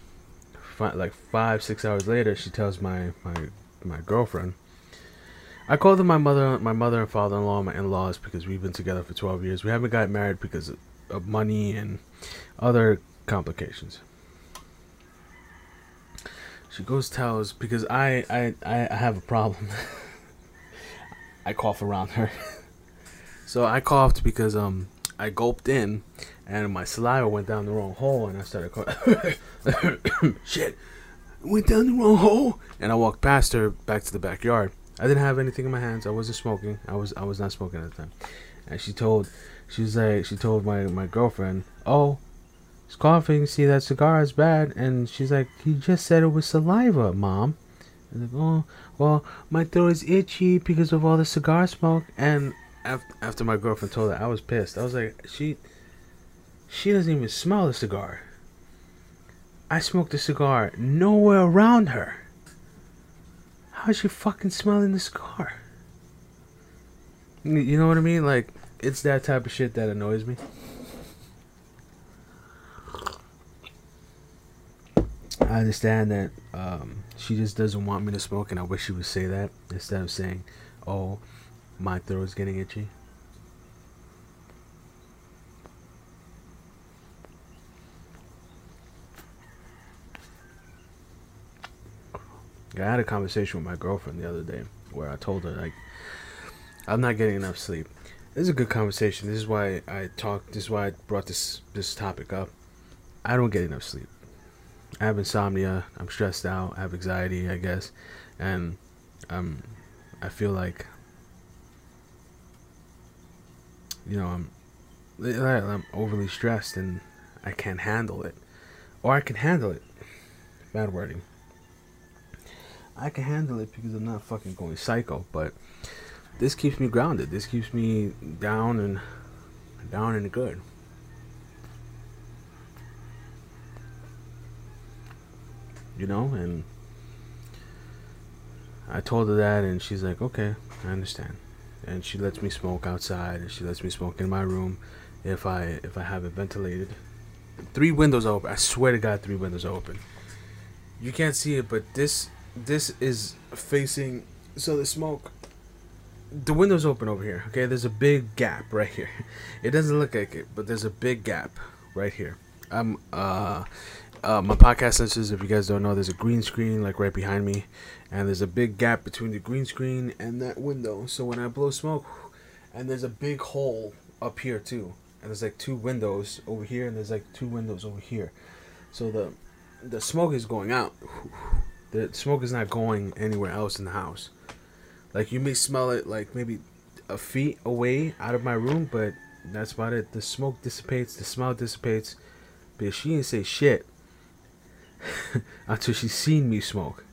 like five, six hours later, she tells my, my, my girlfriend, I call them my mother, my mother and father-in-law, my in-laws, because we've been together for 12 years. We haven't got married because of, of money and other complications. She goes tells because I I I have a problem. I cough around her. so I coughed because um I gulped in and my saliva went down the wrong hole and I started coughing. Shit. Went down the wrong hole and I walked past her back to the backyard. I didn't have anything in my hands. I wasn't smoking. I was I was not smoking at the time. And she told she was like she told my my girlfriend, "Oh, he's coughing. See that cigar is bad." And she's like, "He just said it was saliva, mom." And like, "Oh, well, my throat is itchy because of all the cigar smoke." And after my girlfriend told her, I was pissed. I was like, "She she doesn't even smell the cigar." I smoked the cigar nowhere around her. How's she fucking smelling the cigar? You know what I mean? Like, it's that type of shit that annoys me. I understand that um, she just doesn't want me to smoke, and I wish she would say that instead of saying, "Oh, my throat is getting itchy." I had a conversation with my girlfriend the other day where I told her like I'm not getting enough sleep. This is a good conversation. This is why I talked. This is why I brought this this topic up. I don't get enough sleep. I have insomnia. I'm stressed out. I have anxiety, I guess, and um, I feel like you know I'm I'm overly stressed and I can't handle it, or I can handle it. Bad wording. I can handle it because I'm not fucking going psycho. But this keeps me grounded. This keeps me down and down and good. You know, and I told her that, and she's like, "Okay, I understand." And she lets me smoke outside, and she lets me smoke in my room if I if I have it ventilated. Three windows open. I swear to God, three windows open. You can't see it, but this this is facing so the smoke the window's open over here okay there's a big gap right here it doesn't look like it but there's a big gap right here i'm uh, uh my podcast listeners if you guys don't know there's a green screen like right behind me and there's a big gap between the green screen and that window so when i blow smoke and there's a big hole up here too and there's like two windows over here and there's like two windows over here so the the smoke is going out the smoke is not going anywhere else in the house. Like you may smell it like maybe a feet away out of my room, but that's about it. The smoke dissipates, the smell dissipates. But she didn't say shit until she's seen me smoke.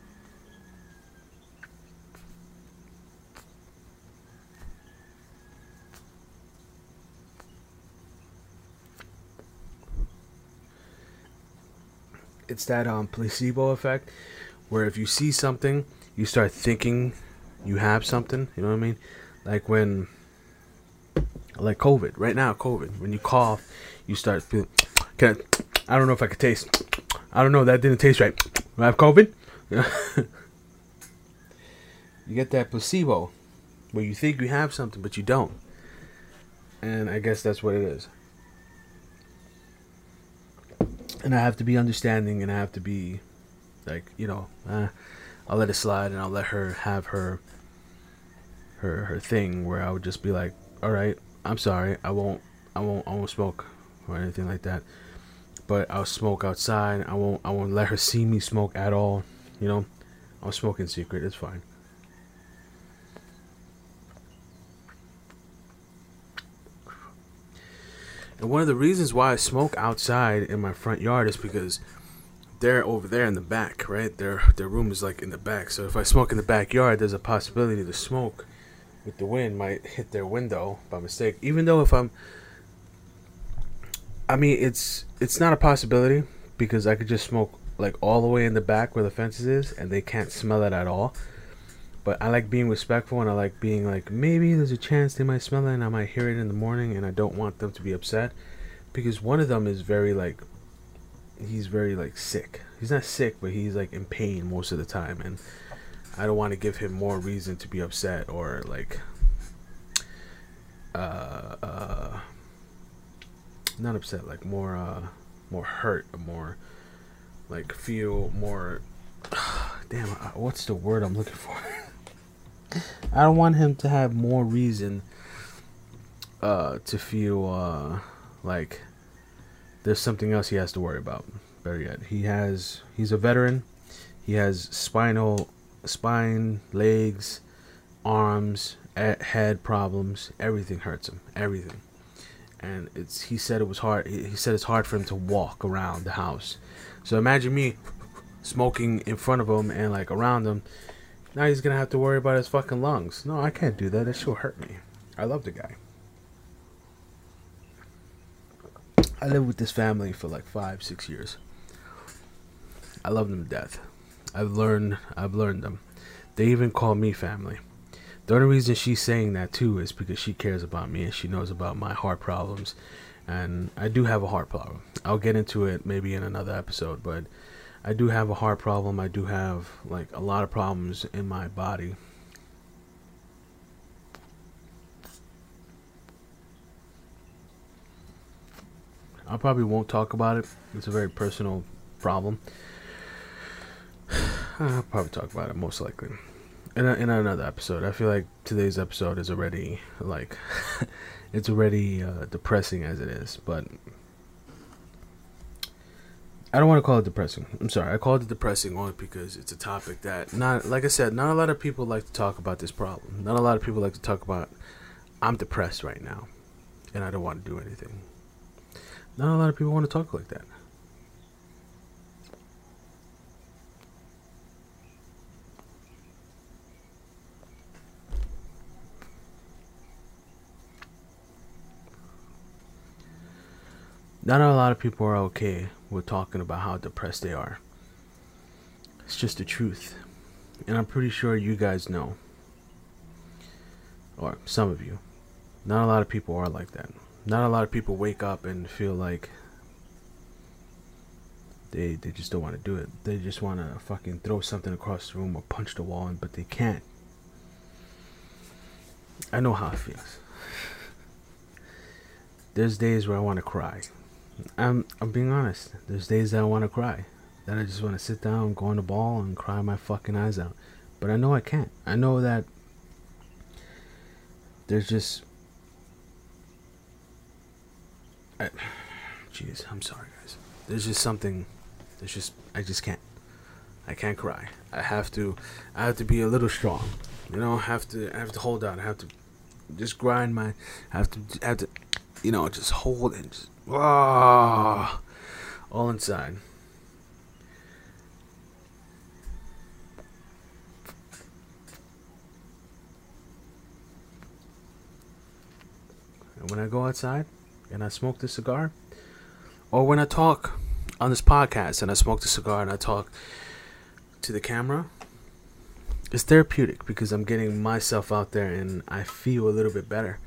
It's that um placebo effect where if you see something, you start thinking you have something. You know what I mean? Like when, like COVID. Right now, COVID. When you cough, you start feeling. Can I, I don't know if I could taste. I don't know. That didn't taste right. I have COVID. you get that placebo, where you think you have something but you don't. And I guess that's what it is. And I have to be understanding, and I have to be like you know, uh, I'll let it slide and I'll let her have her her her thing where I would just be like, all right, I'm sorry, I won't, I won't, I won't smoke or anything like that. But I'll smoke outside. I won't, I won't let her see me smoke at all. You know, I'll smoke in secret. It's fine. And one of the reasons why I smoke outside in my front yard is because they're over there in the back, right? Their their room is like in the back. So if I smoke in the backyard, there's a possibility the smoke with the wind might hit their window by mistake. Even though if I'm I mean, it's it's not a possibility because I could just smoke like all the way in the back where the fences is and they can't smell it at all. But I like being respectful and I like being like maybe there's a chance they might smell it and I might hear it in the morning and I don't want them to be upset because one of them is very like he's very like sick. He's not sick, but he's like in pain most of the time and I don't want to give him more reason to be upset or like uh uh not upset, like more uh more hurt, more like feel more damn uh, what's the word I'm looking for? I don't want him to have more reason uh, to feel uh, like there's something else he has to worry about. Better yet, he has he's a veteran. He has spinal spine, legs, arms, head problems. Everything hurts him. Everything. And it's he said it was hard. He said it's hard for him to walk around the house. So imagine me smoking in front of him and like around him now he's gonna have to worry about his fucking lungs. No, I can't do that. That shit'll hurt me. I love the guy. I lived with this family for like five, six years. I love them to death. I've learned I've learned them. They even call me family. The only reason she's saying that too is because she cares about me and she knows about my heart problems. And I do have a heart problem. I'll get into it maybe in another episode, but I do have a heart problem. I do have like a lot of problems in my body. I probably won't talk about it. It's a very personal problem. I'll probably talk about it most likely in, a, in another episode. I feel like today's episode is already like it's already uh, depressing as it is, but I don't want to call it depressing. I'm sorry. I call it depressing only because it's a topic that not like I said, not a lot of people like to talk about this problem. Not a lot of people like to talk about I'm depressed right now and I don't want to do anything. Not a lot of people want to talk like that. Not a lot of people are okay with talking about how depressed they are. It's just the truth. And I'm pretty sure you guys know. Or some of you. Not a lot of people are like that. Not a lot of people wake up and feel like they they just don't want to do it. They just want to fucking throw something across the room or punch the wall, but they can't. I know how it feels. There's days where I want to cry. I'm I'm being honest. There's days that I want to cry. That I just want to sit down, go on the ball, and cry my fucking eyes out. But I know I can't. I know that there's just. I, jeez, I'm sorry, guys. There's just something. There's just I just can't. I can't cry. I have to. I have to be a little strong. You know, I have to. I have to hold out. I have to just grind my. I have to. I have to. You know, just hold and just Ah, all inside. And when I go outside and I smoke the cigar, or when I talk on this podcast and I smoke the cigar and I talk to the camera, it's therapeutic because I'm getting myself out there and I feel a little bit better.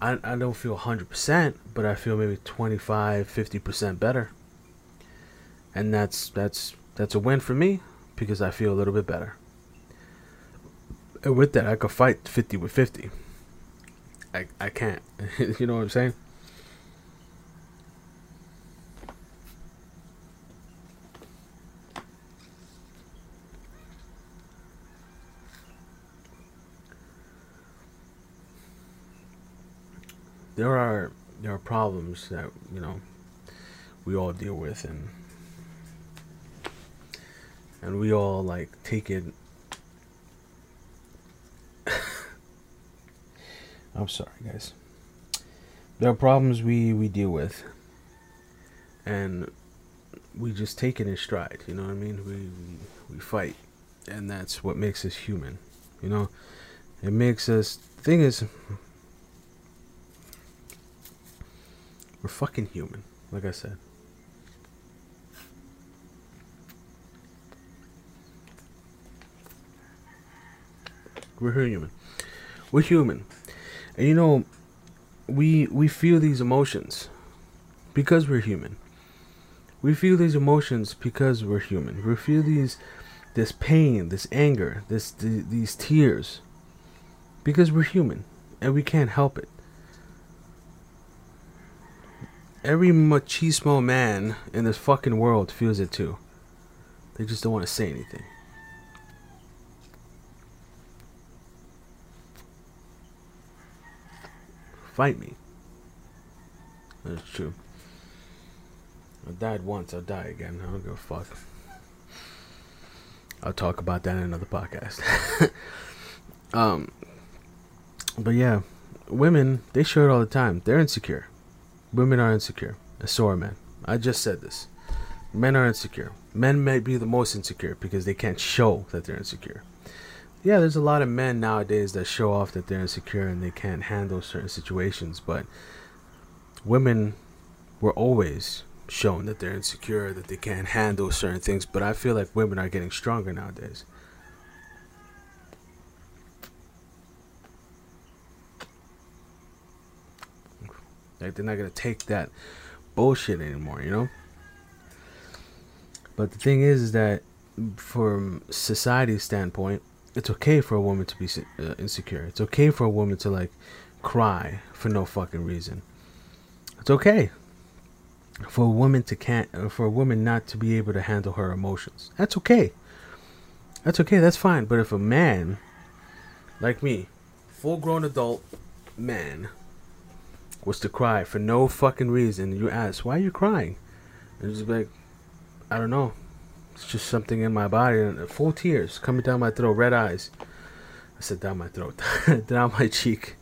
I, I don't feel 100%, but I feel maybe 25, 50% better. And that's that's that's a win for me because I feel a little bit better. And with that, I could fight 50 with 50. I I can't. you know what I'm saying? There are there are problems that you know we all deal with and and we all like take it I'm sorry guys there are problems we we deal with, and we just take it in stride. You know what I mean? We we, we fight, and that's what makes us human. You know, it makes us. Thing is, we're fucking human. Like I said. We're human. We're human. And you know, we we feel these emotions because we're human. We feel these emotions because we're human. We feel these this pain, this anger, this th- these tears because we're human and we can't help it. Every machismo man in this fucking world feels it too. They just don't want to say anything. Fight me. That's true. I died once, I'll die again. I don't give a fuck. I'll talk about that in another podcast. um, but yeah, women they show it all the time. They're insecure. Women are insecure. And so are men. I just said this. Men are insecure. Men may be the most insecure because they can't show that they're insecure. Yeah, there's a lot of men nowadays that show off that they're insecure and they can't handle certain situations, but women were always shown that they're insecure, that they can't handle certain things, but I feel like women are getting stronger nowadays. Like they're not gonna take that bullshit anymore, you know. But the thing is, is that from society's standpoint, it's okay for a woman to be uh, insecure. It's okay for a woman to like cry for no fucking reason. It's okay for a woman to can't uh, for a woman not to be able to handle her emotions. That's okay. That's okay. That's fine. But if a man like me, full grown adult man, was to cry for no fucking reason, you ask, why are you crying? And just like, I don't know. It's just something in my body. And full tears coming down my throat, red eyes. I said down my throat, down my cheek,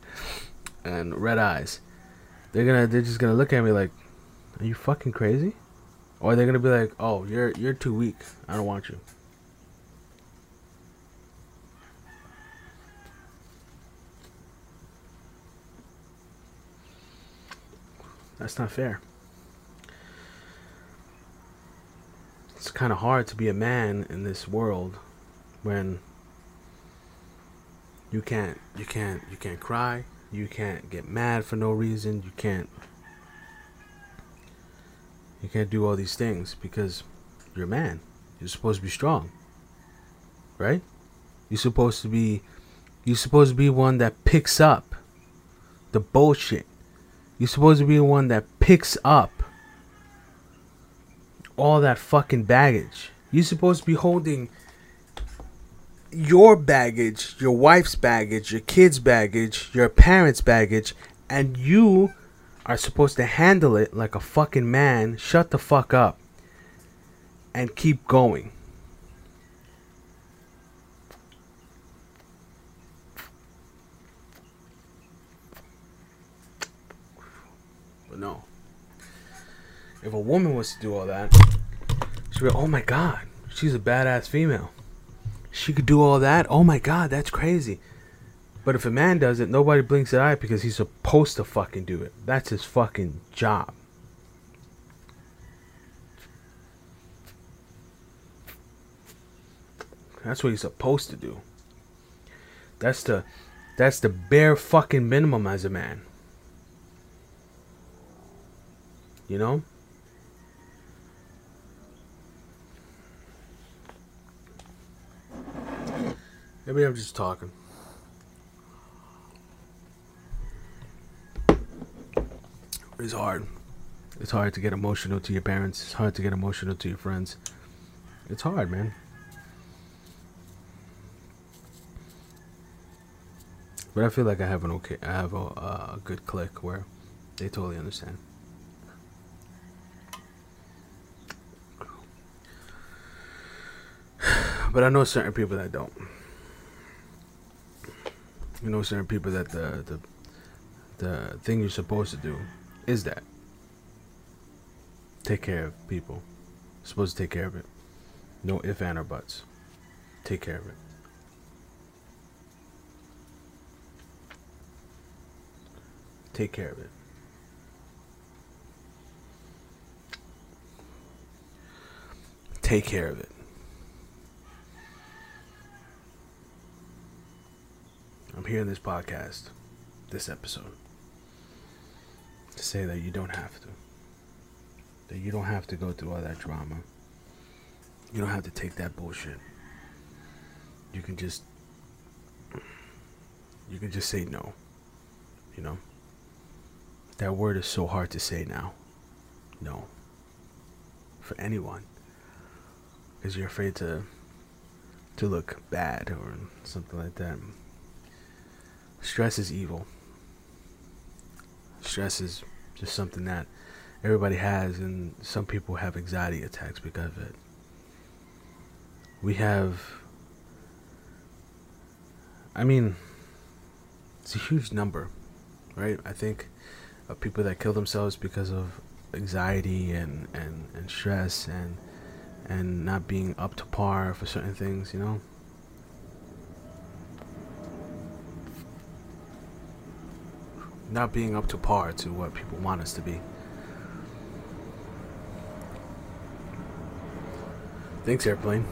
and red eyes. They're gonna, they're just gonna look at me like, are you fucking crazy? Or they're gonna be like, oh, you're, you're too weak. I don't want you. That's not fair. It's kind of hard to be a man in this world when you can't you can't you can't cry, you can't get mad for no reason, you can't you can't do all these things because you're a man. You're supposed to be strong. Right? You're supposed to be you're supposed to be one that picks up the bullshit you're supposed to be the one that picks up all that fucking baggage. You're supposed to be holding your baggage, your wife's baggage, your kids' baggage, your parents' baggage, and you are supposed to handle it like a fucking man. Shut the fuck up and keep going. But no. If a woman was to do all that, she'd be, like, oh my god, she's a badass female. She could do all that. Oh my god, that's crazy. But if a man does it, nobody blinks an eye because he's supposed to fucking do it. That's his fucking job. That's what he's supposed to do. That's the that's the bare fucking minimum as a man. You know? Maybe I'm just talking. It's hard. It's hard to get emotional to your parents. It's hard to get emotional to your friends. It's hard, man. But I feel like I have an okay, I have a, a good click where they totally understand. But I know certain people that don't. You know certain people that the the the thing you're supposed to do is that take care of people. You're supposed to take care of it. No if, and, or buts. Take care of it. Take care of it. Take care of it. I'm here in this podcast, this episode, to say that you don't have to. That you don't have to go through all that drama. You don't have to take that bullshit. You can just you can just say no. You know? That word is so hard to say now. No. For anyone. Because you're afraid to to look bad or something like that. Stress is evil. Stress is just something that everybody has, and some people have anxiety attacks because of it. We have, I mean, it's a huge number, right? I think of people that kill themselves because of anxiety and, and, and stress and and not being up to par for certain things, you know. Not being up to par to what people want us to be. Thanks, airplane.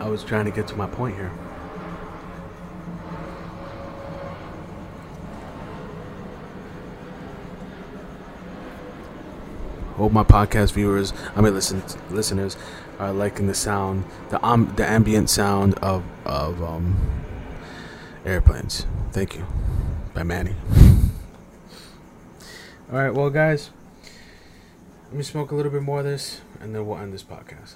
I was trying to get to my point here. Hope my podcast viewers, I mean, listen, listeners, are liking the sound, the um, the ambient sound of of um, airplanes. Thank you, by Manny. All right, well, guys, let me smoke a little bit more of this, and then we'll end this podcast.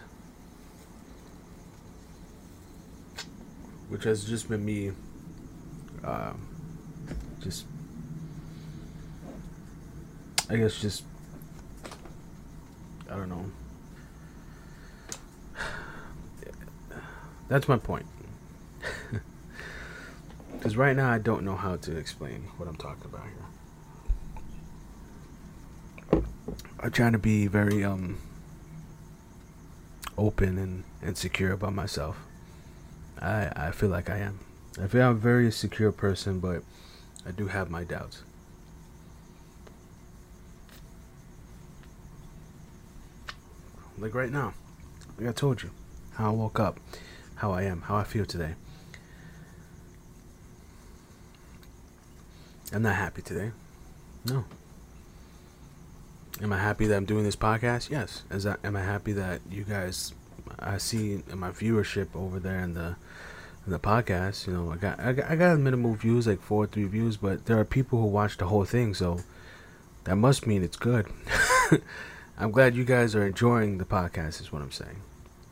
which has just been me uh, just I guess just I don't know. That's my point. Because right now I don't know how to explain what I'm talking about here. I'm trying to be very um open and, and secure about myself. I I feel like I am. I feel I'm a very secure person, but I do have my doubts. Like right now, like I told you, how I woke up, how I am, how I feel today. I'm not happy today. No. Am I happy that I'm doing this podcast? Yes. Is that am I happy that you guys I see my viewership over there in the in the podcast. You know, I got I got, I got minimal views, like four or three views, but there are people who watch the whole thing, so that must mean it's good. I'm glad you guys are enjoying the podcast. Is what I'm saying,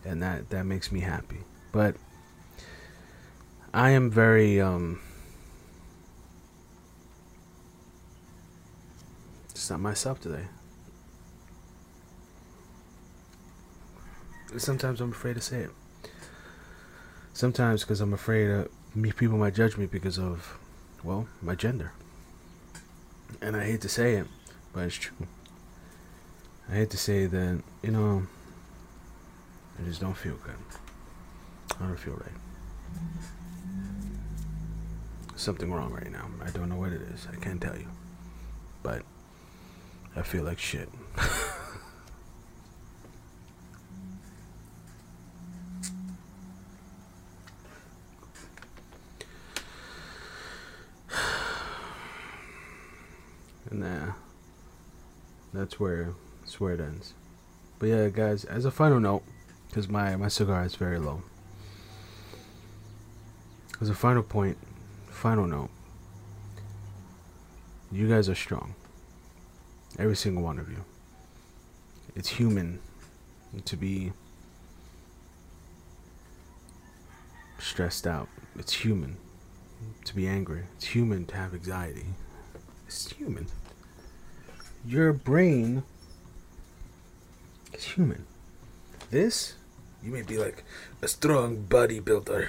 and that that makes me happy. But I am very um. It's not myself today. Sometimes I'm afraid to say it. Sometimes because I'm afraid of me, people might judge me because of, well, my gender. And I hate to say it, but it's true. I hate to say that, you know, I just don't feel good. I don't feel right. Something wrong right now. I don't know what it is. I can't tell you. But I feel like shit. and that's where that's where it ends. But yeah, guys, as a final note, because my my cigar is very low. As a final point, final note, you guys are strong. Every single one of you. It's human to be stressed out. It's human to be angry. It's human to have anxiety. It's human. Your brain is human. This, you may be like a strong bodybuilder,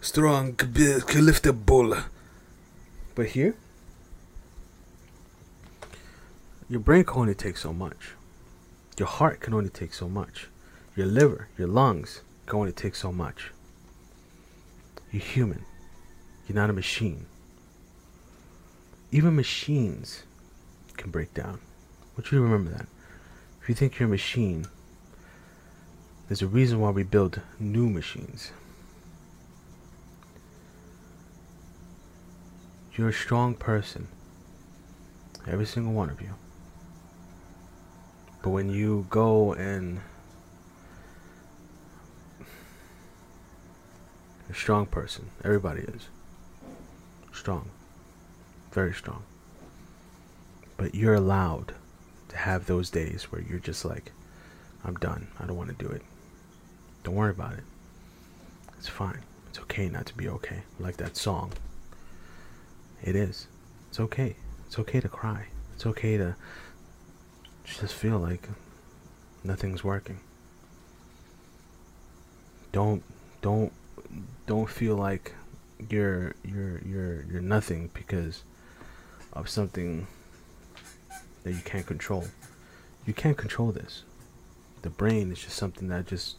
strong, can lift a bull. But here, your brain can only take so much. Your heart can only take so much. Your liver, your lungs can only take so much. You're human. You're not a machine. Even machines can break down. Want you remember that. If you think you're a machine, there's a reason why we build new machines. You're a strong person. Every single one of you. But when you go and a strong person, everybody is strong, very strong. But you're allowed to have those days where you're just like, I'm done. I don't want to do it. Don't worry about it. It's fine. It's okay not to be okay. Like that song. It is. It's okay. It's okay to cry. It's okay to just feel like nothing's working. Don't don't don't feel like you're you're you're you're nothing because of something that you can't control. You can't control this. The brain is just something that just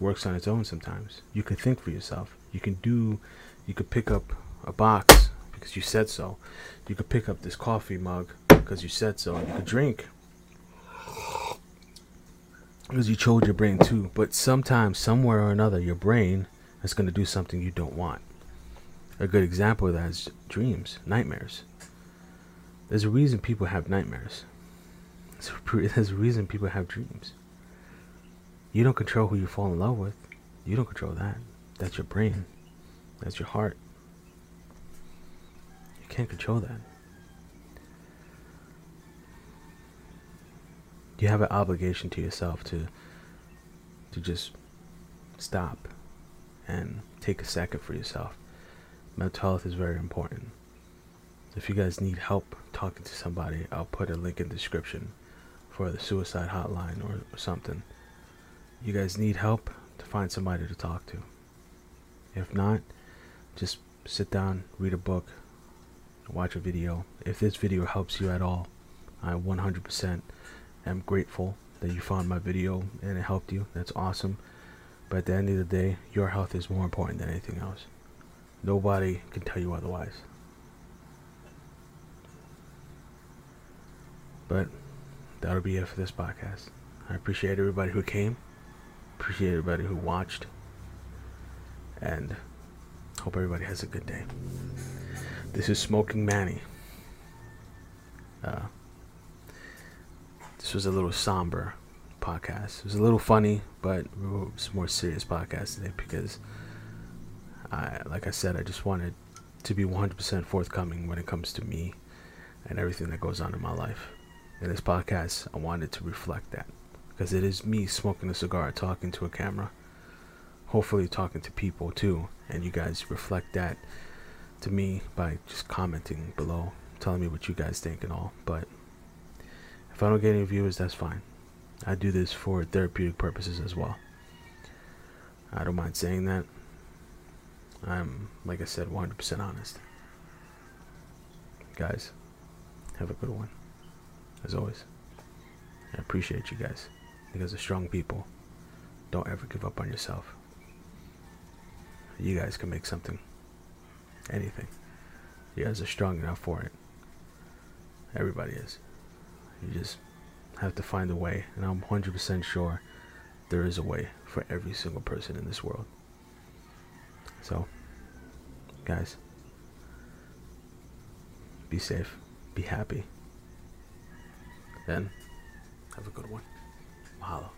works on its own sometimes. You can think for yourself. You can do you could pick up a box because you said so. You could pick up this coffee mug because you said so. You could drink because you told your brain to. But sometimes, somewhere or another, your brain is going to do something you don't want. A good example of that is dreams, nightmares. There's a reason people have nightmares. There's a reason people have dreams. You don't control who you fall in love with. You don't control that. That's your brain. That's your heart. You can't control that. You have an obligation to yourself to to just stop and take a second for yourself. Mental health is very important. If you guys need help talking to somebody, I'll put a link in the description for the suicide hotline or, or something. You guys need help to find somebody to talk to. If not, just sit down, read a book, watch a video. If this video helps you at all, I 100% am grateful that you found my video and it helped you. That's awesome. But at the end of the day, your health is more important than anything else. Nobody can tell you otherwise. But that'll be it for this podcast. I appreciate everybody who came. Appreciate everybody who watched. And hope everybody has a good day. This is Smoking Manny. Uh, this was a little somber podcast. It was a little funny, but it's a more serious podcast today because I, like I said, I just wanted to be 100% forthcoming when it comes to me and everything that goes on in my life. In this podcast, I wanted to reflect that because it is me smoking a cigar, talking to a camera, hopefully talking to people too, and you guys reflect that to me by just commenting below, telling me what you guys think and all. But if I don't get any viewers, that's fine. I do this for therapeutic purposes as well. I don't mind saying that. I'm, like I said, 100% honest. Guys, have a good one. As always, I appreciate you guys because the strong people don't ever give up on yourself. You guys can make something, anything. You guys are strong enough for it. Everybody is. You just have to find a way, and I'm 100% sure there is a way for every single person in this world. So, guys, be safe, be happy, then have a good one. Mahalo.